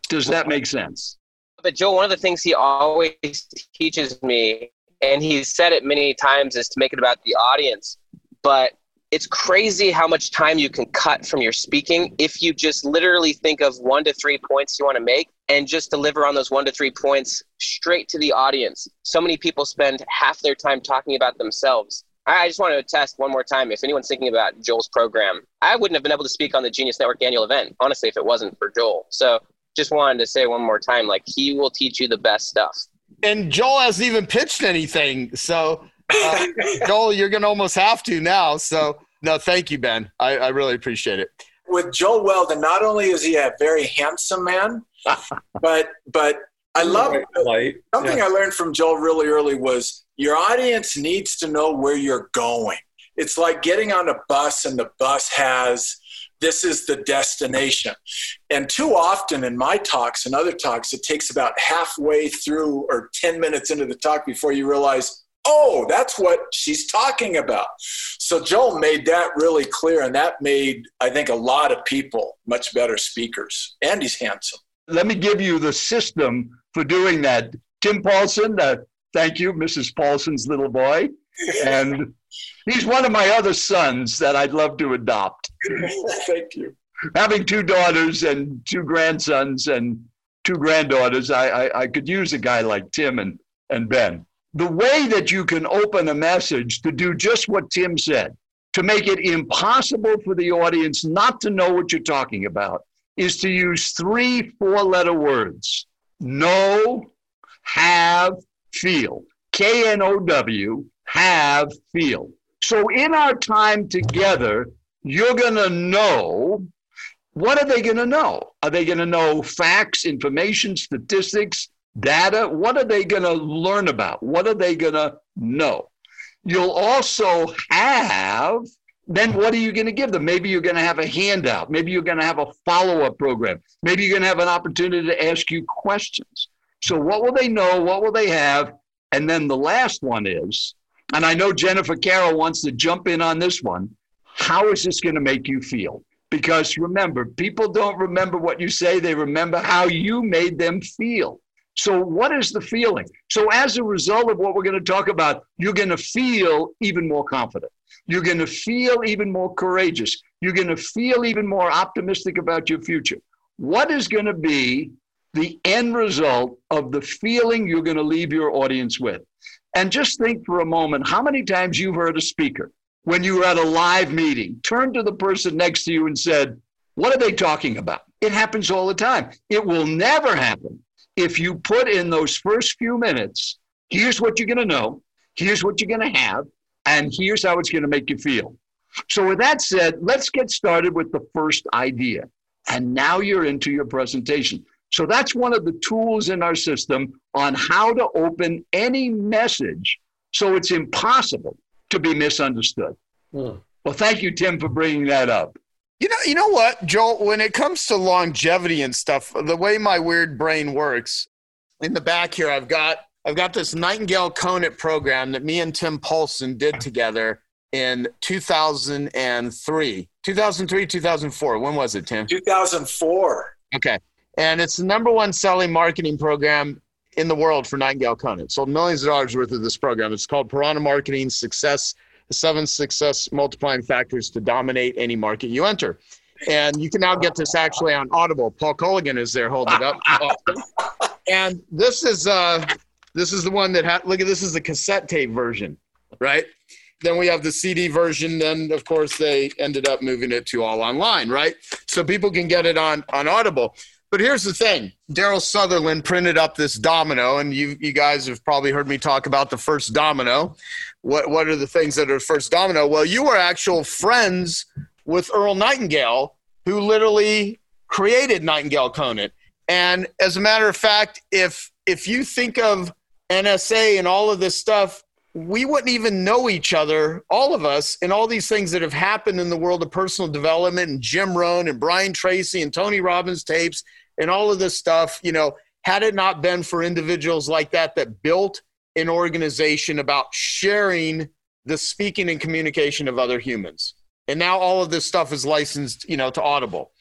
Does that make sense? But Joe, one of the things he always teaches me, and he's said it many times, is to make it about the audience. But it's crazy how much time you can cut from your speaking if you just literally think of one to three points you want to make and just deliver on those one to three points straight to the audience. So many people spend half their time talking about themselves. I just want to attest one more time if anyone's thinking about Joel's program, I wouldn't have been able to speak on the Genius Network annual event, honestly, if it wasn't for Joel. So just wanted to say one more time like, he will teach you the best stuff. And Joel hasn't even pitched anything. So, uh, Joel, you're going to almost have to now. So, no, thank you, Ben. I, I really appreciate it. With Joel Weldon, not only is he a very handsome man, but but I love Light. something Yeah. I learned from Joel really early was your audience needs to know where you're going. It's like getting on a bus and the bus has this is the destination. And too often in my talks and other talks, it takes about halfway through or 10 minutes into the talk before you realize, oh, that's what she's talking about. So Joel made that really clear, and that made, I think, a lot of people much better speakers. And he's handsome. Let me give you the system for doing that. Tim Paulson, uh, thank you, Mrs. Paulson's little boy. And he's one of my other sons that I'd love to adopt. Thank you. Having two daughters and two grandsons and two granddaughters, I, I, I could use a guy like Tim and, and Ben. The way that you can open a message to do just what Tim said, to make it impossible for the audience not to know what you're talking about, is to use three four letter words know, have, feel. K N O W, have, feel. So in our time together, you're going to know what are they going to know? Are they going to know facts, information, statistics, data? What are they going to learn about? What are they going to know? You'll also have, then what are you going to give them? Maybe you're going to have a handout. Maybe you're going to have a follow up program. Maybe you're going to have an opportunity to ask you questions. So, what will they know? What will they have? And then the last one is, and I know Jennifer Carroll wants to jump in on this one. How is this going to make you feel? Because remember, people don't remember what you say, they remember how you made them feel. So, what is the feeling? So, as a result of what we're going to talk about, you're going to feel even more confident. You're going to feel even more courageous. You're going to feel even more optimistic about your future. What is going to be the end result of the feeling you're going to leave your audience with? And just think for a moment how many times you've heard a speaker when you were at a live meeting turn to the person next to you and said, What are they talking about? It happens all the time. It will never happen if you put in those first few minutes, here's what you're going to know, here's what you're going to have, and here's how it's going to make you feel. So, with that said, let's get started with the first idea. And now you're into your presentation. So, that's one of the tools in our system on how to open any message so it's impossible to be misunderstood. Hmm. Well, thank you, Tim, for bringing that up. You know, you know what, Joel? When it comes to longevity and stuff, the way my weird brain works, in the back here, I've got I've got this Nightingale Conant program that me and Tim Paulson did together in 2003, 2003, 2004. When was it, Tim? 2004. Okay, and it's the number one selling marketing program in the world for Nightingale Conant. Sold millions of dollars worth of this program. It's called Piranha Marketing Success the seven success multiplying factors to dominate any market you enter. And you can now get this actually on Audible. Paul Colligan is there holding it up. and this is uh this is the one that had look at this is the cassette tape version, right? Then we have the CD version. Then of course they ended up moving it to all online, right? So people can get it on on Audible. But here's the thing: Daryl Sutherland printed up this domino, and you you guys have probably heard me talk about the first domino. What what are the things that are first domino? Well, you were actual friends with Earl Nightingale, who literally created Nightingale Conant. And as a matter of fact, if if you think of NSA and all of this stuff, we wouldn't even know each other, all of us, and all these things that have happened in the world of personal development and Jim Rohn and Brian Tracy and Tony Robbins tapes and all of this stuff, you know, had it not been for individuals like that that built an organization about sharing the speaking and communication of other humans. And now all of this stuff is licensed, you know, to Audible.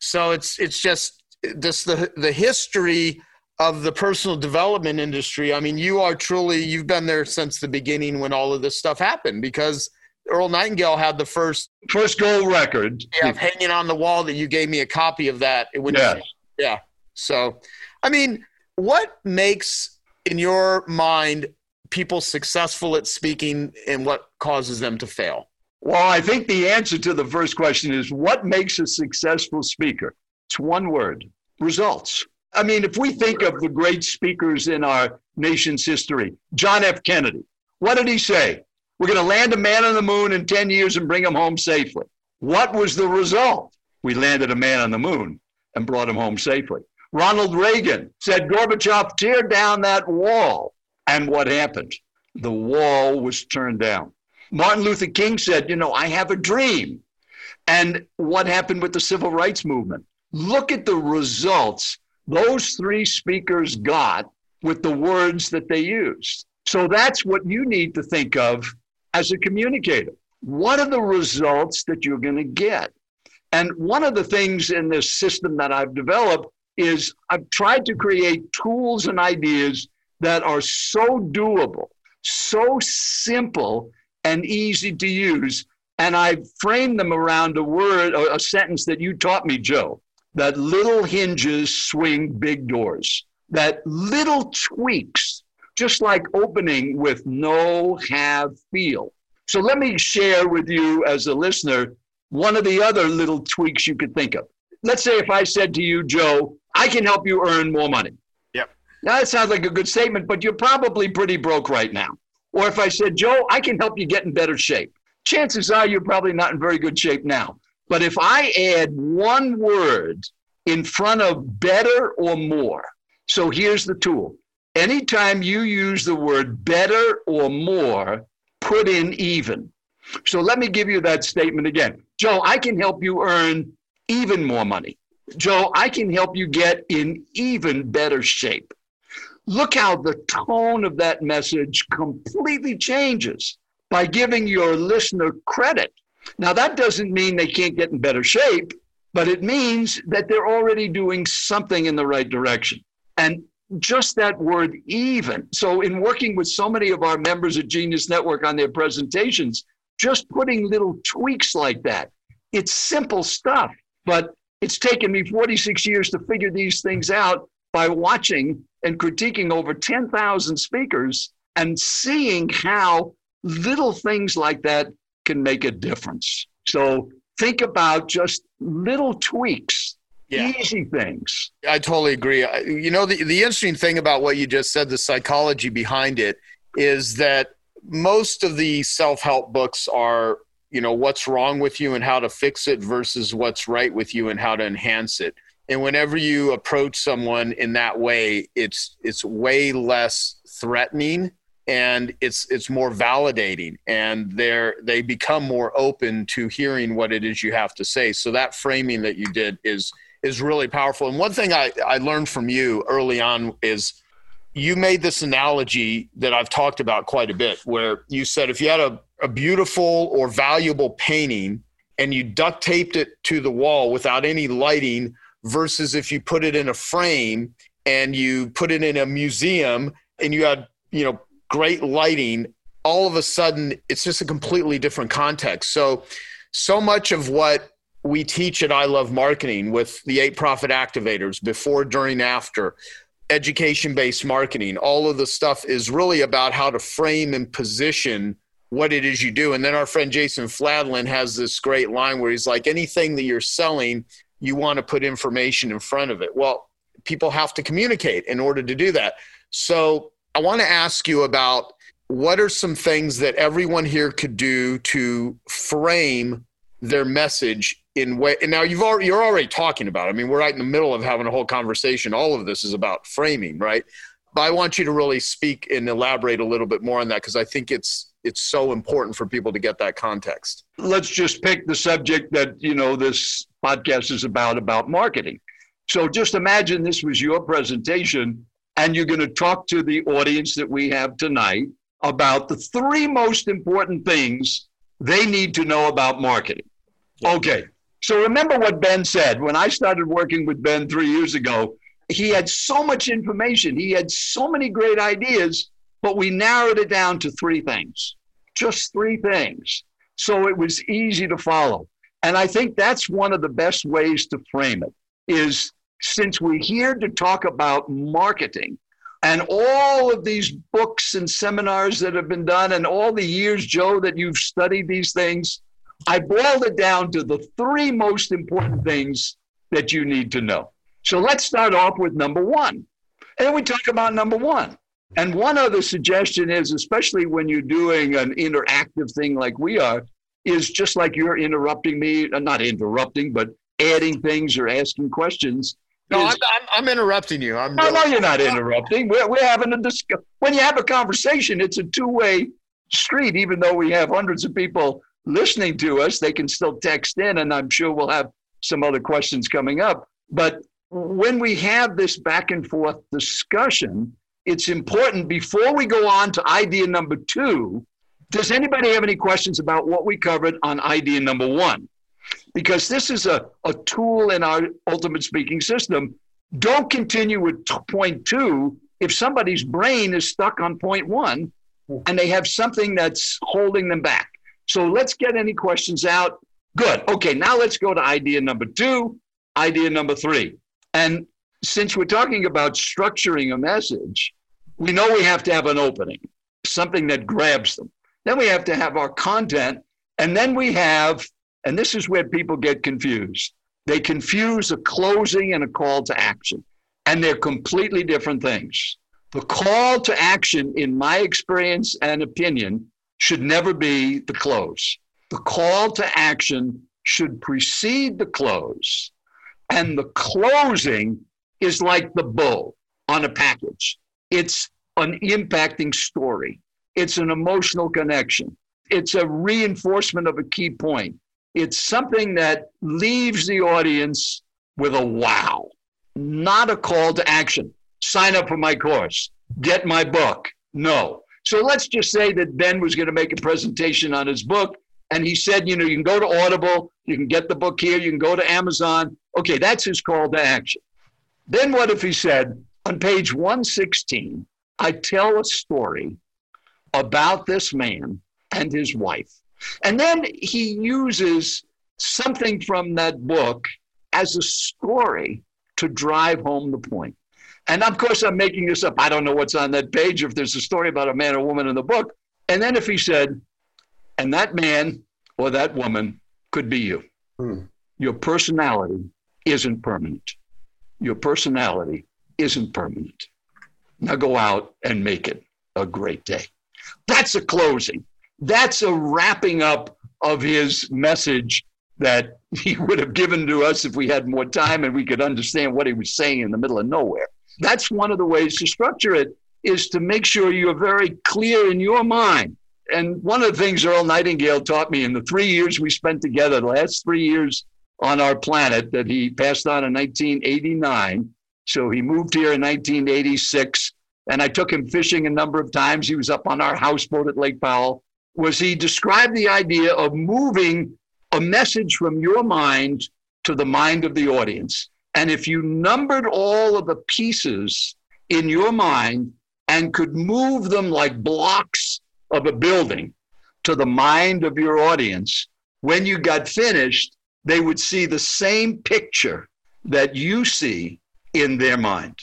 So it's it's just this the the history of the personal development industry. I mean, you are truly you've been there since the beginning when all of this stuff happened because Earl Nightingale had the first first gold record. Yeah, hanging on the wall that you gave me a copy of that. yeah. Yeah. So, I mean, what makes, in your mind, people successful at speaking and what causes them to fail? Well, I think the answer to the first question is what makes a successful speaker? It's one word results. I mean, if we think of the great speakers in our nation's history, John F. Kennedy, what did he say? We're going to land a man on the moon in 10 years and bring him home safely. What was the result? We landed a man on the moon and brought him home safely. Ronald Reagan said, Gorbachev, tear down that wall. And what happened? The wall was turned down. Martin Luther King said, You know, I have a dream. And what happened with the civil rights movement? Look at the results those three speakers got with the words that they used. So that's what you need to think of as a communicator. What are the results that you're going to get? And one of the things in this system that I've developed is I've tried to create tools and ideas that are so doable, so simple, and easy to use. And I've framed them around a word, a sentence that you taught me, Joe that little hinges swing big doors, that little tweaks, just like opening with know, have, feel. So let me share with you as a listener one of the other little tweaks you could think of. Let's say if I said to you, Joe, I can help you earn more money. Yep. Now that sounds like a good statement, but you're probably pretty broke right now. Or if I said, Joe, I can help you get in better shape. Chances are you're probably not in very good shape now. But if I add one word in front of better or more, so here's the tool. Anytime you use the word better or more, put in even. So let me give you that statement again. Joe, I can help you earn even more money. Joe, I can help you get in even better shape. Look how the tone of that message completely changes by giving your listener credit. Now, that doesn't mean they can't get in better shape, but it means that they're already doing something in the right direction. And just that word even. So, in working with so many of our members of Genius Network on their presentations, just putting little tweaks like that, it's simple stuff, but it's taken me 46 years to figure these things out by watching and critiquing over 10,000 speakers and seeing how little things like that can make a difference. So think about just little tweaks, yeah. easy things. I totally agree. You know, the, the interesting thing about what you just said, the psychology behind it, is that most of the self help books are, you know, what's wrong with you and how to fix it versus what's right with you and how to enhance it. And whenever you approach someone in that way, it's it's way less threatening and it's it's more validating and they're they become more open to hearing what it is you have to say. So that framing that you did is is really powerful. And one thing i i learned from you early on is you made this analogy that i've talked about quite a bit where you said if you had a, a beautiful or valuable painting and you duct taped it to the wall without any lighting versus if you put it in a frame and you put it in a museum and you had you know great lighting, all of a sudden it's just a completely different context. So, so much of what we teach at I Love Marketing with the eight profit activators before, during, after, education based marketing, all of the stuff is really about how to frame and position what it is you do. And then our friend Jason Fladlien has this great line where he's like, anything that you're selling, you want to put information in front of it. Well, people have to communicate in order to do that. So I want to ask you about what are some things that everyone here could do to frame their message in way and now you've already you're already talking about it. I mean, we're right in the middle of having a whole conversation. All of this is about framing, right? But I want you to really speak and elaborate a little bit more on that because I think it's it's so important for people to get that context. Let's just pick the subject that, you know, this podcast is about about marketing. So just imagine this was your presentation and you're going to talk to the audience that we have tonight about the three most important things they need to know about marketing. Okay. So remember what Ben said when I started working with Ben three years ago. He had so much information, he had so many great ideas, but we narrowed it down to three things just three things. So it was easy to follow. And I think that's one of the best ways to frame it is since we're here to talk about marketing and all of these books and seminars that have been done, and all the years, Joe, that you've studied these things, I boiled it down to the three most important things that you need to know. So let's start off with number one. And we talk about number one. And one other suggestion is, especially when you're doing an interactive thing like we are, is just like you're interrupting me, uh, not interrupting, but adding things or asking questions no, I'm, I'm, I'm, interrupting you. I'm no, no, you're not interrupting. We're, we're having a discussion. When you have a conversation, it's a two way street. Even though we have hundreds of people listening to us, they can still text in, and I'm sure we'll have some other questions coming up. But when we have this back and forth discussion, it's important before we go on to idea number two. Does anybody have any questions about what we covered on idea number one? Because this is a, a tool in our ultimate speaking system. Don't continue with point two if somebody's brain is stuck on point one hmm. and they have something that's holding them back. So let's get any questions out. Good. Okay, now let's go to idea number two, idea number three. And since we're talking about structuring a message, we know we have to have an opening, something that grabs them. Then we have to have our content, and then we have and this is where people get confused. They confuse a closing and a call to action, and they're completely different things. The call to action, in my experience and opinion, should never be the close. The call to action should precede the close. And the closing is like the bow on a package. It's an impacting story. It's an emotional connection. It's a reinforcement of a key point. It's something that leaves the audience with a wow, not a call to action. Sign up for my course, get my book. No. So let's just say that Ben was going to make a presentation on his book, And he said, you know, you can go to Audible, you can get the book here, you can go to Amazon. Okay, that's his call to action. Then what if he said, on page 116, I tell a story about this man and his wife. And then he uses something from that book as a story to drive home the point. And of course, I'm making this up. I don't know what's on that page, if there's a story about a man or woman in the book. And then if he said, and that man or that woman could be you, hmm. your personality isn't permanent. Your personality isn't permanent. Now go out and make it a great day. That's a closing. That's a wrapping up of his message that he would have given to us if we had more time and we could understand what he was saying in the middle of nowhere. That's one of the ways to structure it is to make sure you're very clear in your mind. And one of the things Earl Nightingale taught me in the three years we spent together, the last three years on our planet that he passed on in 1989. So he moved here in 1986, and I took him fishing a number of times. He was up on our houseboat at Lake Powell. Was he described the idea of moving a message from your mind to the mind of the audience. And if you numbered all of the pieces in your mind and could move them like blocks of a building to the mind of your audience, when you got finished, they would see the same picture that you see in their mind.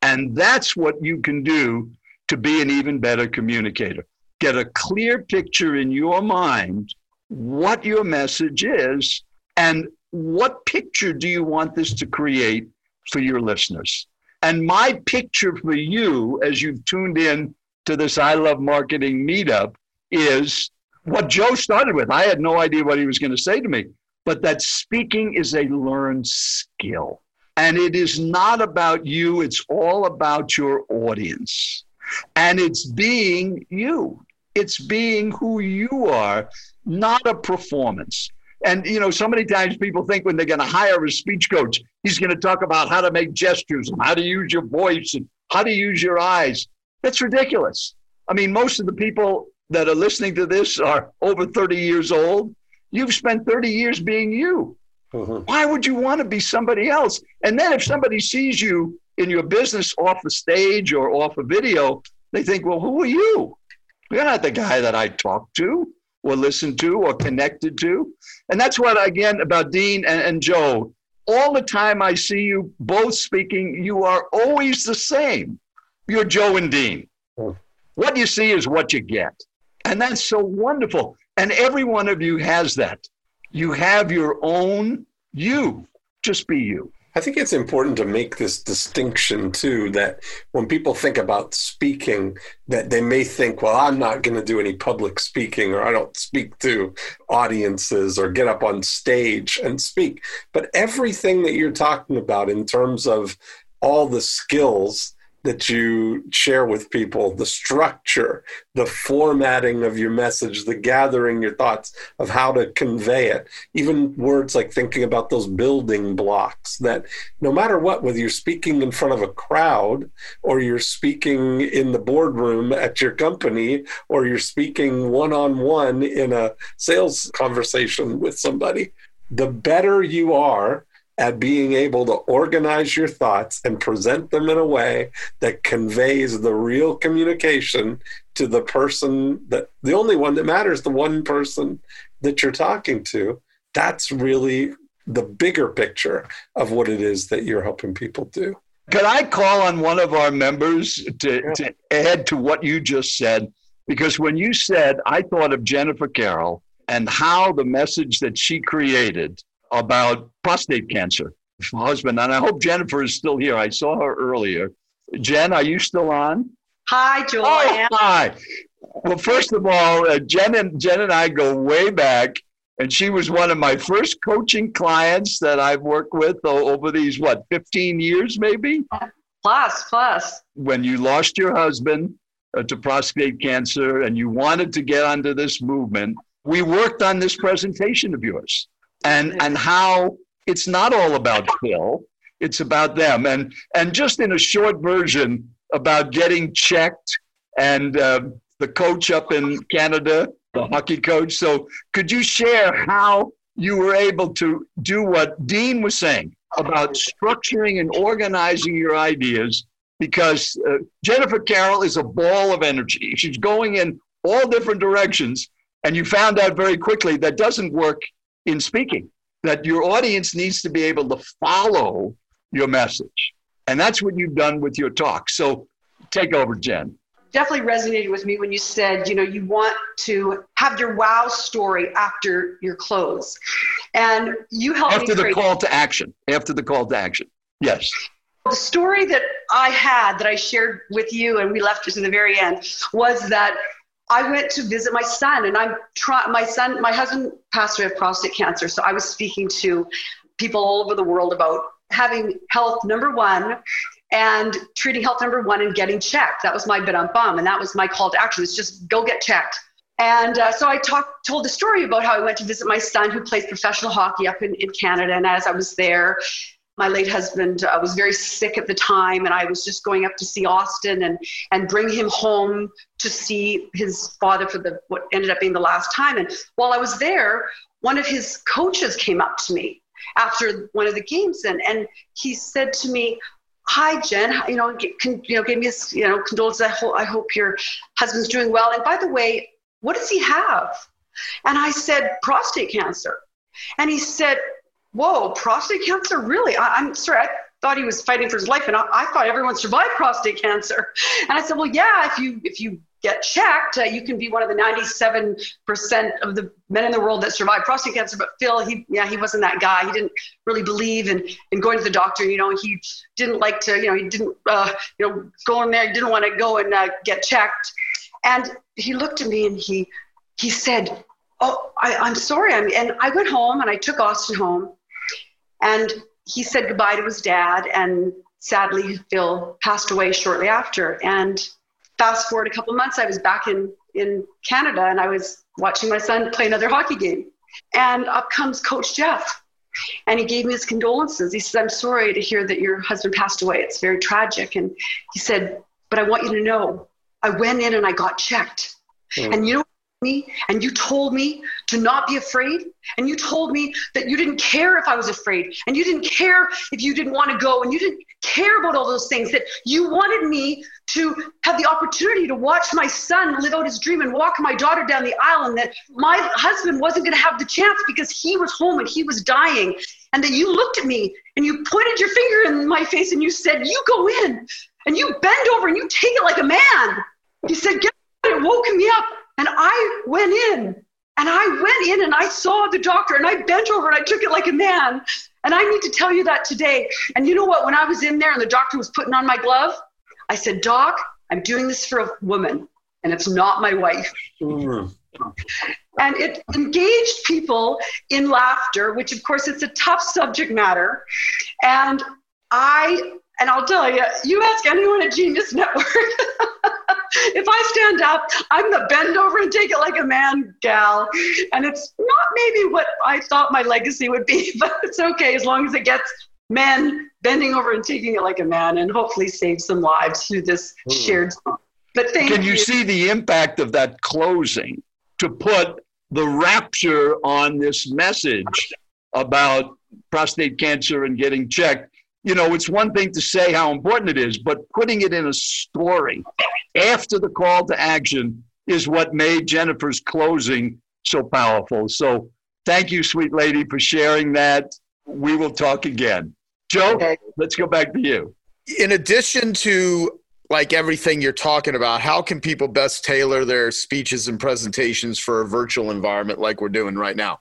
And that's what you can do to be an even better communicator. Get a clear picture in your mind what your message is and what picture do you want this to create for your listeners. And my picture for you, as you've tuned in to this I Love Marketing meetup, is what Joe started with. I had no idea what he was going to say to me, but that speaking is a learned skill. And it is not about you, it's all about your audience. And it's being you, it's being who you are, not a performance. And you know, so many times people think when they're going to hire a speech coach, he's going to talk about how to make gestures and how to use your voice and how to use your eyes. That's ridiculous. I mean, most of the people that are listening to this are over 30 years old. You've spent 30 years being you. Mm-hmm. Why would you want to be somebody else? And then if somebody sees you in your business off the stage or off a video, they think, well, who are you? You're not the guy that I talked to or listened to or connected to. And that's what, again, about Dean and, and Joe. All the time I see you both speaking, you are always the same. You're Joe and Dean. Hmm. What you see is what you get. And that's so wonderful. And every one of you has that. You have your own you. Just be you. I think it's important to make this distinction too that when people think about speaking, that they may think, well, I'm not going to do any public speaking or I don't speak to audiences or get up on stage and speak. But everything that you're talking about in terms of all the skills that you share with people, the structure, the formatting of your message, the gathering your thoughts of how to convey it. Even words like thinking about those building blocks that no matter what, whether you're speaking in front of a crowd or you're speaking in the boardroom at your company or you're speaking one on one in a sales conversation with somebody, the better you are at being able to organize your thoughts and present them in a way that conveys the real communication to the person that the only one that matters, the one person that you're talking to. That's really the bigger picture of what it is that you're helping people do. Could I call on one of our members to, yeah. to add to what you just said? Because when you said, I thought of Jennifer Carroll and how the message that she created about prostate cancer. My husband, and I hope Jennifer is still here. I saw her earlier. Jen, are you still on? Hi, Joel. Oh, hi. Well, first of all, uh, Jen and Jen and I go way back, and she was one of my first coaching clients that I've worked with over these what 15 years, maybe. Plus, plus. When you lost your husband uh, to prostate cancer, and you wanted to get onto this movement, we worked on this presentation of yours and and how it's not all about Phil, it's about them. And and just in a short version about getting checked and uh, the coach up in Canada the hockey coach. So, could you share how you were able to do what Dean was saying about structuring and organizing your ideas? Because uh, Jennifer Carroll is a ball of energy. She's going in all different directions. And you found out very quickly that doesn't work in speaking, that your audience needs to be able to follow your message. And that's what you've done with your talk. So take over, Jen. Definitely resonated with me when you said, you know, you want to have your wow story after your close. And you helped after the call to action. After the call to action. Yes. The story that I had that I shared with you and we left it to the very end was that I went to visit my son and I'm my son my husband passed away of prostate cancer. So I was speaking to people all over the world about having health number 1 and treating health number 1 and getting checked. That was my bit on bum and that was my call to action. It's just go get checked. And uh, so I talked, told the story about how I went to visit my son who plays professional hockey up in, in Canada. And as I was there, my late husband uh, was very sick at the time, and I was just going up to see Austin and and bring him home to see his father for the what ended up being the last time. And while I was there, one of his coaches came up to me after one of the games, and and he said to me, "Hi, Jen. You know, can, you know, gave me his you know condolences. I hope I hope your husband's doing well. And by the way, what does he have?" And I said, "Prostate cancer." And he said, whoa, prostate cancer? Really? I, am sorry. I thought he was fighting for his life, and I, I, thought everyone survived prostate cancer. And I said, well, yeah, if you if you get checked, uh, you can be one of the 97 percent of the men in the world that survive prostate cancer. But Phil, he yeah, he wasn't that guy. He didn't really believe in in going to the doctor. You know, he didn't like to. You know, he didn't uh, you know go in there. He didn't want to go and uh, get checked. And he looked at me and he he said. Oh, I, I'm sorry. I'm, and I went home and I took Austin home and he said goodbye to his dad, and sadly, Phil passed away shortly after. And fast forward a couple months, I was back in, in Canada and I was watching my son play another hockey game. And up comes Coach Jeff. And he gave me his condolences. He said, I'm sorry to hear that your husband passed away. It's very tragic. And he said, But I want you to know, I went in and I got checked. Mm. And you know me and you told me to not be afraid and you told me that you didn't care if i was afraid and you didn't care if you didn't want to go and you didn't care about all those things that you wanted me to have the opportunity to watch my son live out his dream and walk my daughter down the aisle and that my husband wasn't going to have the chance because he was home and he was dying and that you looked at me and you pointed your finger in my face and you said you go in and you bend over and you take it like a man. You said get it woke me up and I went in and I went in and I saw the doctor and I bent over and I took it like a man. And I need to tell you that today. And you know what? When I was in there and the doctor was putting on my glove, I said, Doc, I'm doing this for a woman and it's not my wife. Mm. And it engaged people in laughter, which of course it's a tough subject matter. And I, and I'll tell you, you ask anyone at Genius Network. if I stand up, I'm the bend over and take it like a man gal. And it's not maybe what I thought my legacy would be, but it's okay as long as it gets men bending over and taking it like a man and hopefully save some lives through this mm. shared song. But thank Can you, you see the impact of that closing to put the rapture on this message about prostate cancer and getting checked? You know, it's one thing to say how important it is, but putting it in a story after the call to action is what made Jennifer's closing so powerful. So thank you, sweet lady, for sharing that. We will talk again. Joe, okay. let's go back to you. In addition to like everything you're talking about, how can people best tailor their speeches and presentations for a virtual environment like we're doing right now?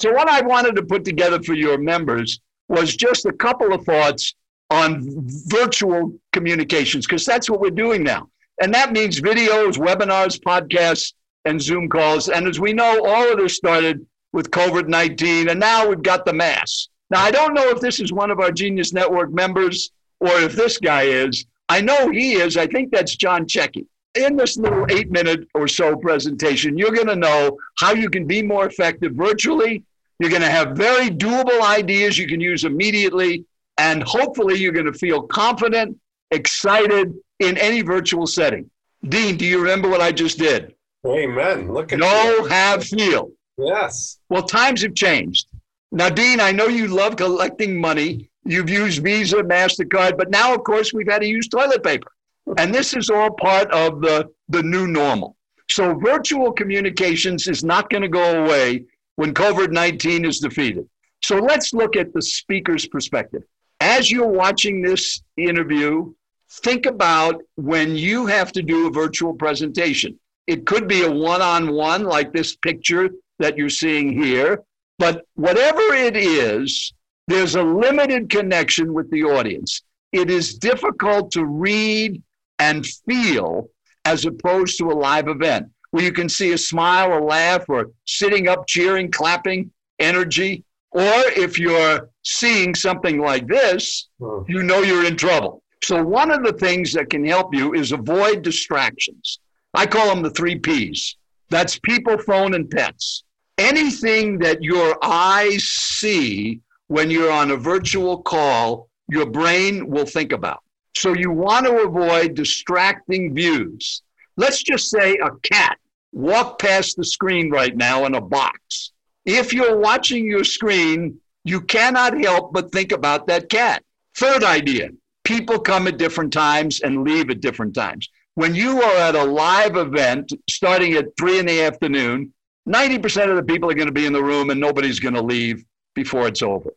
So, what I wanted to put together for your members was just a couple of thoughts on virtual communications, because that's what we're doing now. And that means videos, webinars, podcasts, and Zoom calls. And as we know, all of this started with COVID 19, and now we've got the mass. Now, I don't know if this is one of our Genius Network members or if this guy is. I know he is. I think that's John Checky. In this little eight minute or so presentation, you're going to know how you can be more effective virtually. You're going to have very doable ideas you can use immediately. And hopefully, you're going to feel confident, excited, in any virtual setting. Dean, do you remember what I just did? Amen. Look at know, you. have, feel. Yes. Well, times have changed. Now, Dean, I know you love collecting money. You've used Visa, MasterCard, but now, of course, we've had to use toilet paper. And this is all part of the, the new normal. So virtual communications is not going to go away when COVID 19 is defeated. So let's look at the speaker's perspective. As you're watching this interview, think about when you have to do a virtual presentation. It could be a one on one, like this picture that you're seeing here. But whatever it is, there's a limited connection with the audience. It is difficult to read and feel as opposed to a live event where you can see a smile, a laugh, or sitting up, cheering, clapping, energy. Or if you're seeing something like this, Hmm. you know you're in trouble. So, one of the things that can help you is avoid distractions. I call them the three P's that's people, phone, and pets. Anything that your eyes see when you're on a virtual call, your brain will think about. So, you want to avoid distracting views. Let's just say a cat walked past the screen right now in a box. If you're watching your screen, you cannot help but think about that cat. Third idea people come at different times and leave at different times. When you are at a live event starting at three in the afternoon, 90% of the people are going to be in the room and nobody's going to leave before it's over.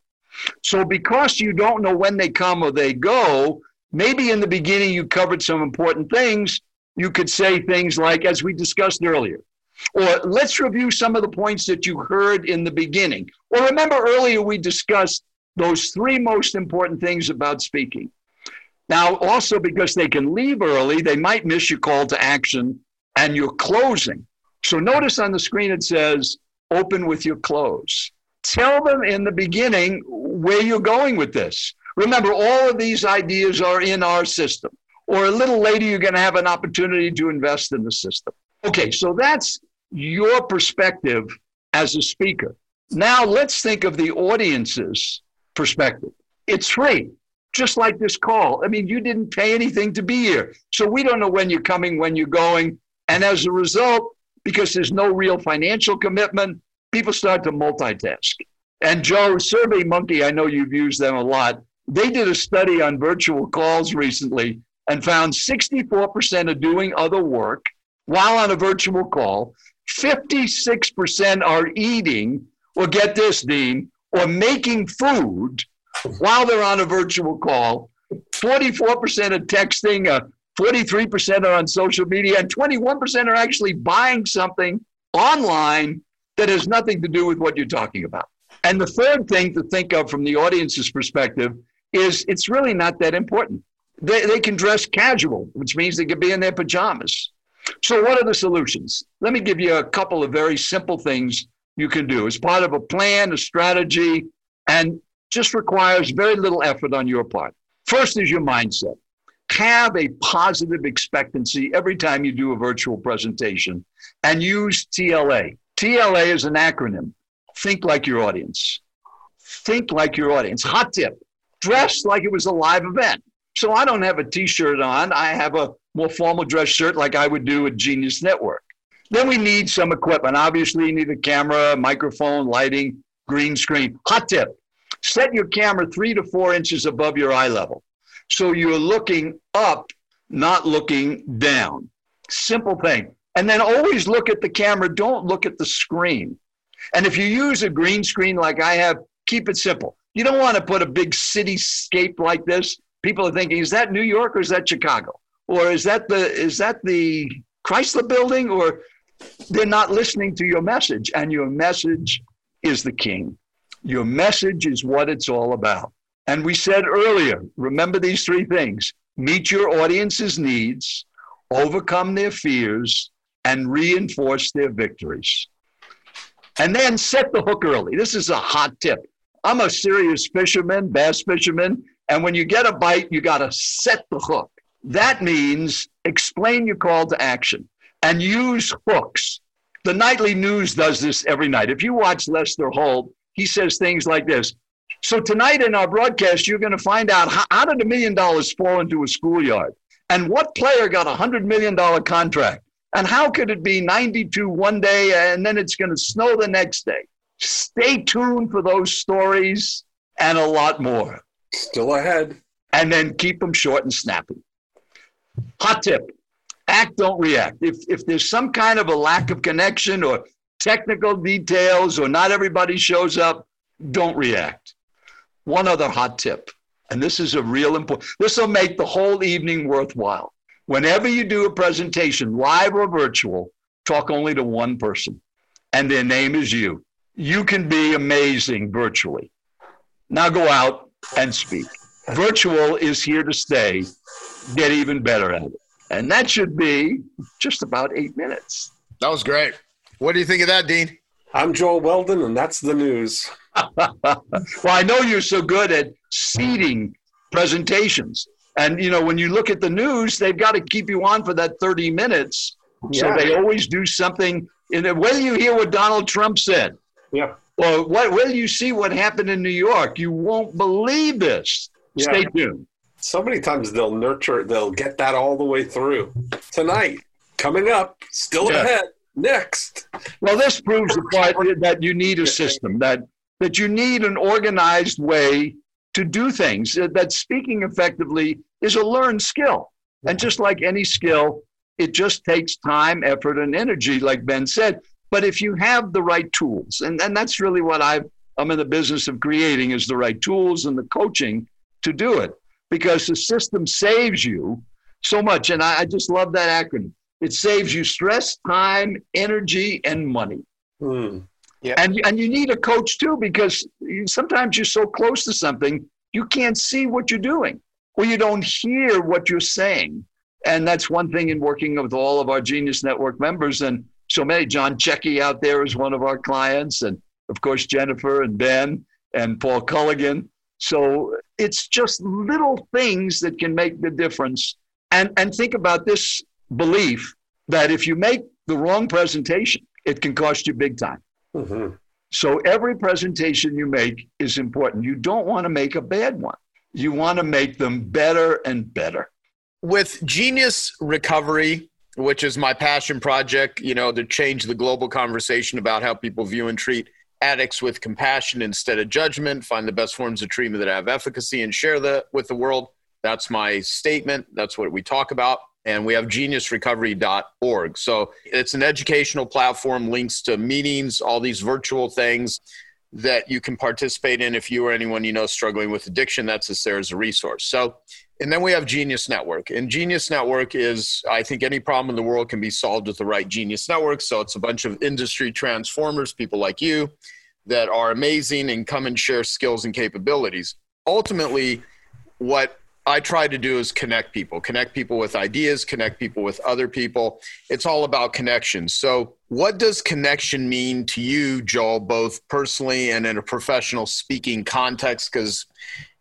So, because you don't know when they come or they go, maybe in the beginning you covered some important things. You could say things like, as we discussed earlier, or let's review some of the points that you heard in the beginning. Or remember earlier we discussed those three most important things about speaking. Now, also because they can leave early, they might miss your call to action and your closing. So notice on the screen it says, open with your close. Tell them in the beginning where you're going with this. Remember, all of these ideas are in our system. Or a little later, you're going to have an opportunity to invest in the system. Okay, so that's your perspective as a speaker. Now let's think of the audience's perspective. It's free, just like this call. I mean, you didn't pay anything to be here. So we don't know when you're coming, when you're going. And as a result, because there's no real financial commitment, people start to multitask. And Joe, Survey Monkey, I know you've used them a lot. They did a study on virtual calls recently and found 64% are doing other work while on a virtual call. 56% are eating, or get this, Dean, or making food while they're on a virtual call. 44% are texting, uh, 43% are on social media, and 21% are actually buying something online that has nothing to do with what you're talking about. And the third thing to think of from the audience's perspective is it's really not that important. They, they can dress casual, which means they can be in their pajamas. So, what are the solutions? Let me give you a couple of very simple things you can do as part of a plan, a strategy, and just requires very little effort on your part. First is your mindset. Have a positive expectancy every time you do a virtual presentation and use TLA. TLA is an acronym. Think like your audience. Think like your audience. Hot tip dress like it was a live event. So I don't have a t shirt on, I have a more formal dress shirt like I would do at Genius Network. Then we need some equipment. Obviously, you need a camera, microphone, lighting, green screen. Hot tip set your camera three to four inches above your eye level. So you're looking up, not looking down. Simple thing. And then always look at the camera, don't look at the screen. And if you use a green screen like I have, keep it simple. You don't want to put a big cityscape like this. People are thinking, is that New York or is that Chicago? Or is that the is that the Chrysler building? Or they're not listening to your message. And your message is the king. Your message is what it's all about. And we said earlier, remember these three things meet your audience's needs, overcome their fears, and reinforce their victories. And then set the hook early. This is a hot tip. I'm a serious fisherman, bass fisherman, and when you get a bite, you got to set the hook. That means explain your call to action and use hooks. The nightly news does this every night. If you watch Lester Holt, he says things like this. So tonight in our broadcast, you're going to find out how, how did a million dollars fall into a schoolyard, and what player got a hundred million dollar contract, And how could it be 92 one day and then it's going to snow the next day? Stay tuned for those stories and a lot more. Still ahead. And then keep them short and snappy. Hot tip act, don't react. If, if there's some kind of a lack of connection or technical details or not everybody shows up, don't react. One other hot tip, and this is a real important, this will make the whole evening worthwhile. Whenever you do a presentation, live or virtual, talk only to one person, and their name is you. You can be amazing virtually. Now go out and speak. Virtual is here to stay. Get even better at it. And that should be just about eight minutes. That was great. What do you think of that, Dean? I'm Joel Weldon, and that's the news. well, I know you're so good at seeding presentations. And, you know, when you look at the news, they've got to keep you on for that 30 minutes. Yeah. So they always do something. In the, whether you hear what Donald Trump said, yeah. or what, whether you see what happened in New York, you won't believe this. Yeah. Stay tuned so many times they'll nurture, they'll get that all the way through. Tonight, coming up, still yeah. ahead. Next. Well, this proves the point that you need a system, that that you need an organized way to do things. That speaking effectively is a learned skill. And just like any skill, it just takes time, effort, and energy, like Ben said. But if you have the right tools, and, and that's really what I've, I'm in the business of creating is the right tools and the coaching to do it because the system saves you so much. And I, I just love that acronym. It saves you stress, time, energy, and money. Mm. Yeah. And, and you need a coach too because sometimes you're so close to something, you can't see what you're doing or you don't hear what you're saying. And that's one thing in working with all of our Genius Network members. And so many, John Checky out there is one of our clients. And of course, Jennifer and Ben and Paul Colligan. So it's just little things that can make the difference. And, and think about this belief that if you make the wrong presentation, it can cost you big time. Mm-hmm. So every presentation you make is important. You don't want to make a bad one. You want to make them better and better. With Genius Recovery, which is my passion project, you know, to change the global conversation about how people view and treat addicts with compassion instead of judgment, find the best forms of treatment that have efficacy, and share that with the world. That's my statement. That's what we talk about. And we have geniusrecovery.org. So it's an educational platform, links to meetings, all these virtual things that you can participate in if you or anyone you know struggling with addiction. That's just there as a resource. So, and then we have Genius Network. And Genius Network is, I think, any problem in the world can be solved with the right Genius Network. So it's a bunch of industry transformers, people like you that are amazing and come and share skills and capabilities. Ultimately, what I try to do is connect people, connect people with ideas, connect people with other people. It's all about connection. So, what does connection mean to you, Joel, both personally and in a professional speaking context? Because,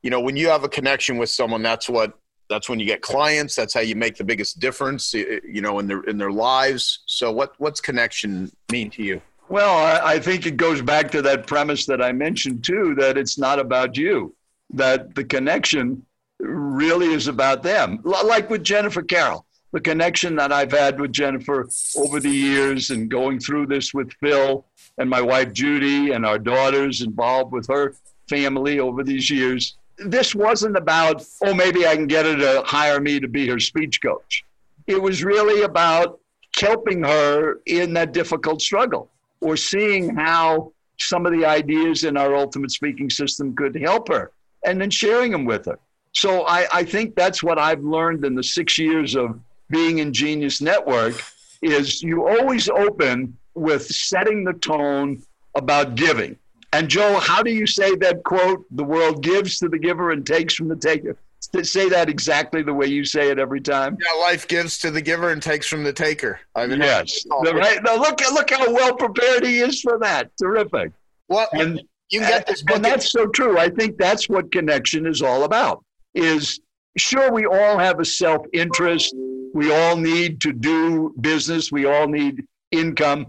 you know, when you have a connection with someone, that's what that's when you get clients. That's how you make the biggest difference, eh, eh, you know, in their in their lives. So, what what's connection mean to you? Well, I think it goes back to that premise that I mentioned too that it's not about you, that the connection really is about them. Like with Jennifer Carroll, the connection that I've had with Jennifer over the years and going through this with Phil and my wife Judy and our daughters involved with her family over these years. This wasn't about, oh, maybe I can get her to hire me to be her speech coach. It was really about helping her in that difficult struggle or seeing how some of the ideas in our ultimate speaking system could help her and then sharing them with her. So I, I think that's what I've learned in the six years of being in Genius Network is you always open with setting the tone about giving. And Joe, how do you say that quote? The world gives to the giver and takes from the taker say that exactly the way you say it every time? Yeah, life gives to the giver and takes from the taker. I mean, yes. right. Now look, look how well prepared he is for that. Terrific. Well, and you get this, and that's so true. I think that's what connection is all about. Is sure we all have a self interest. We all need to do business. We all need income,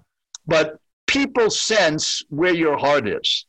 but people sense where your heart is.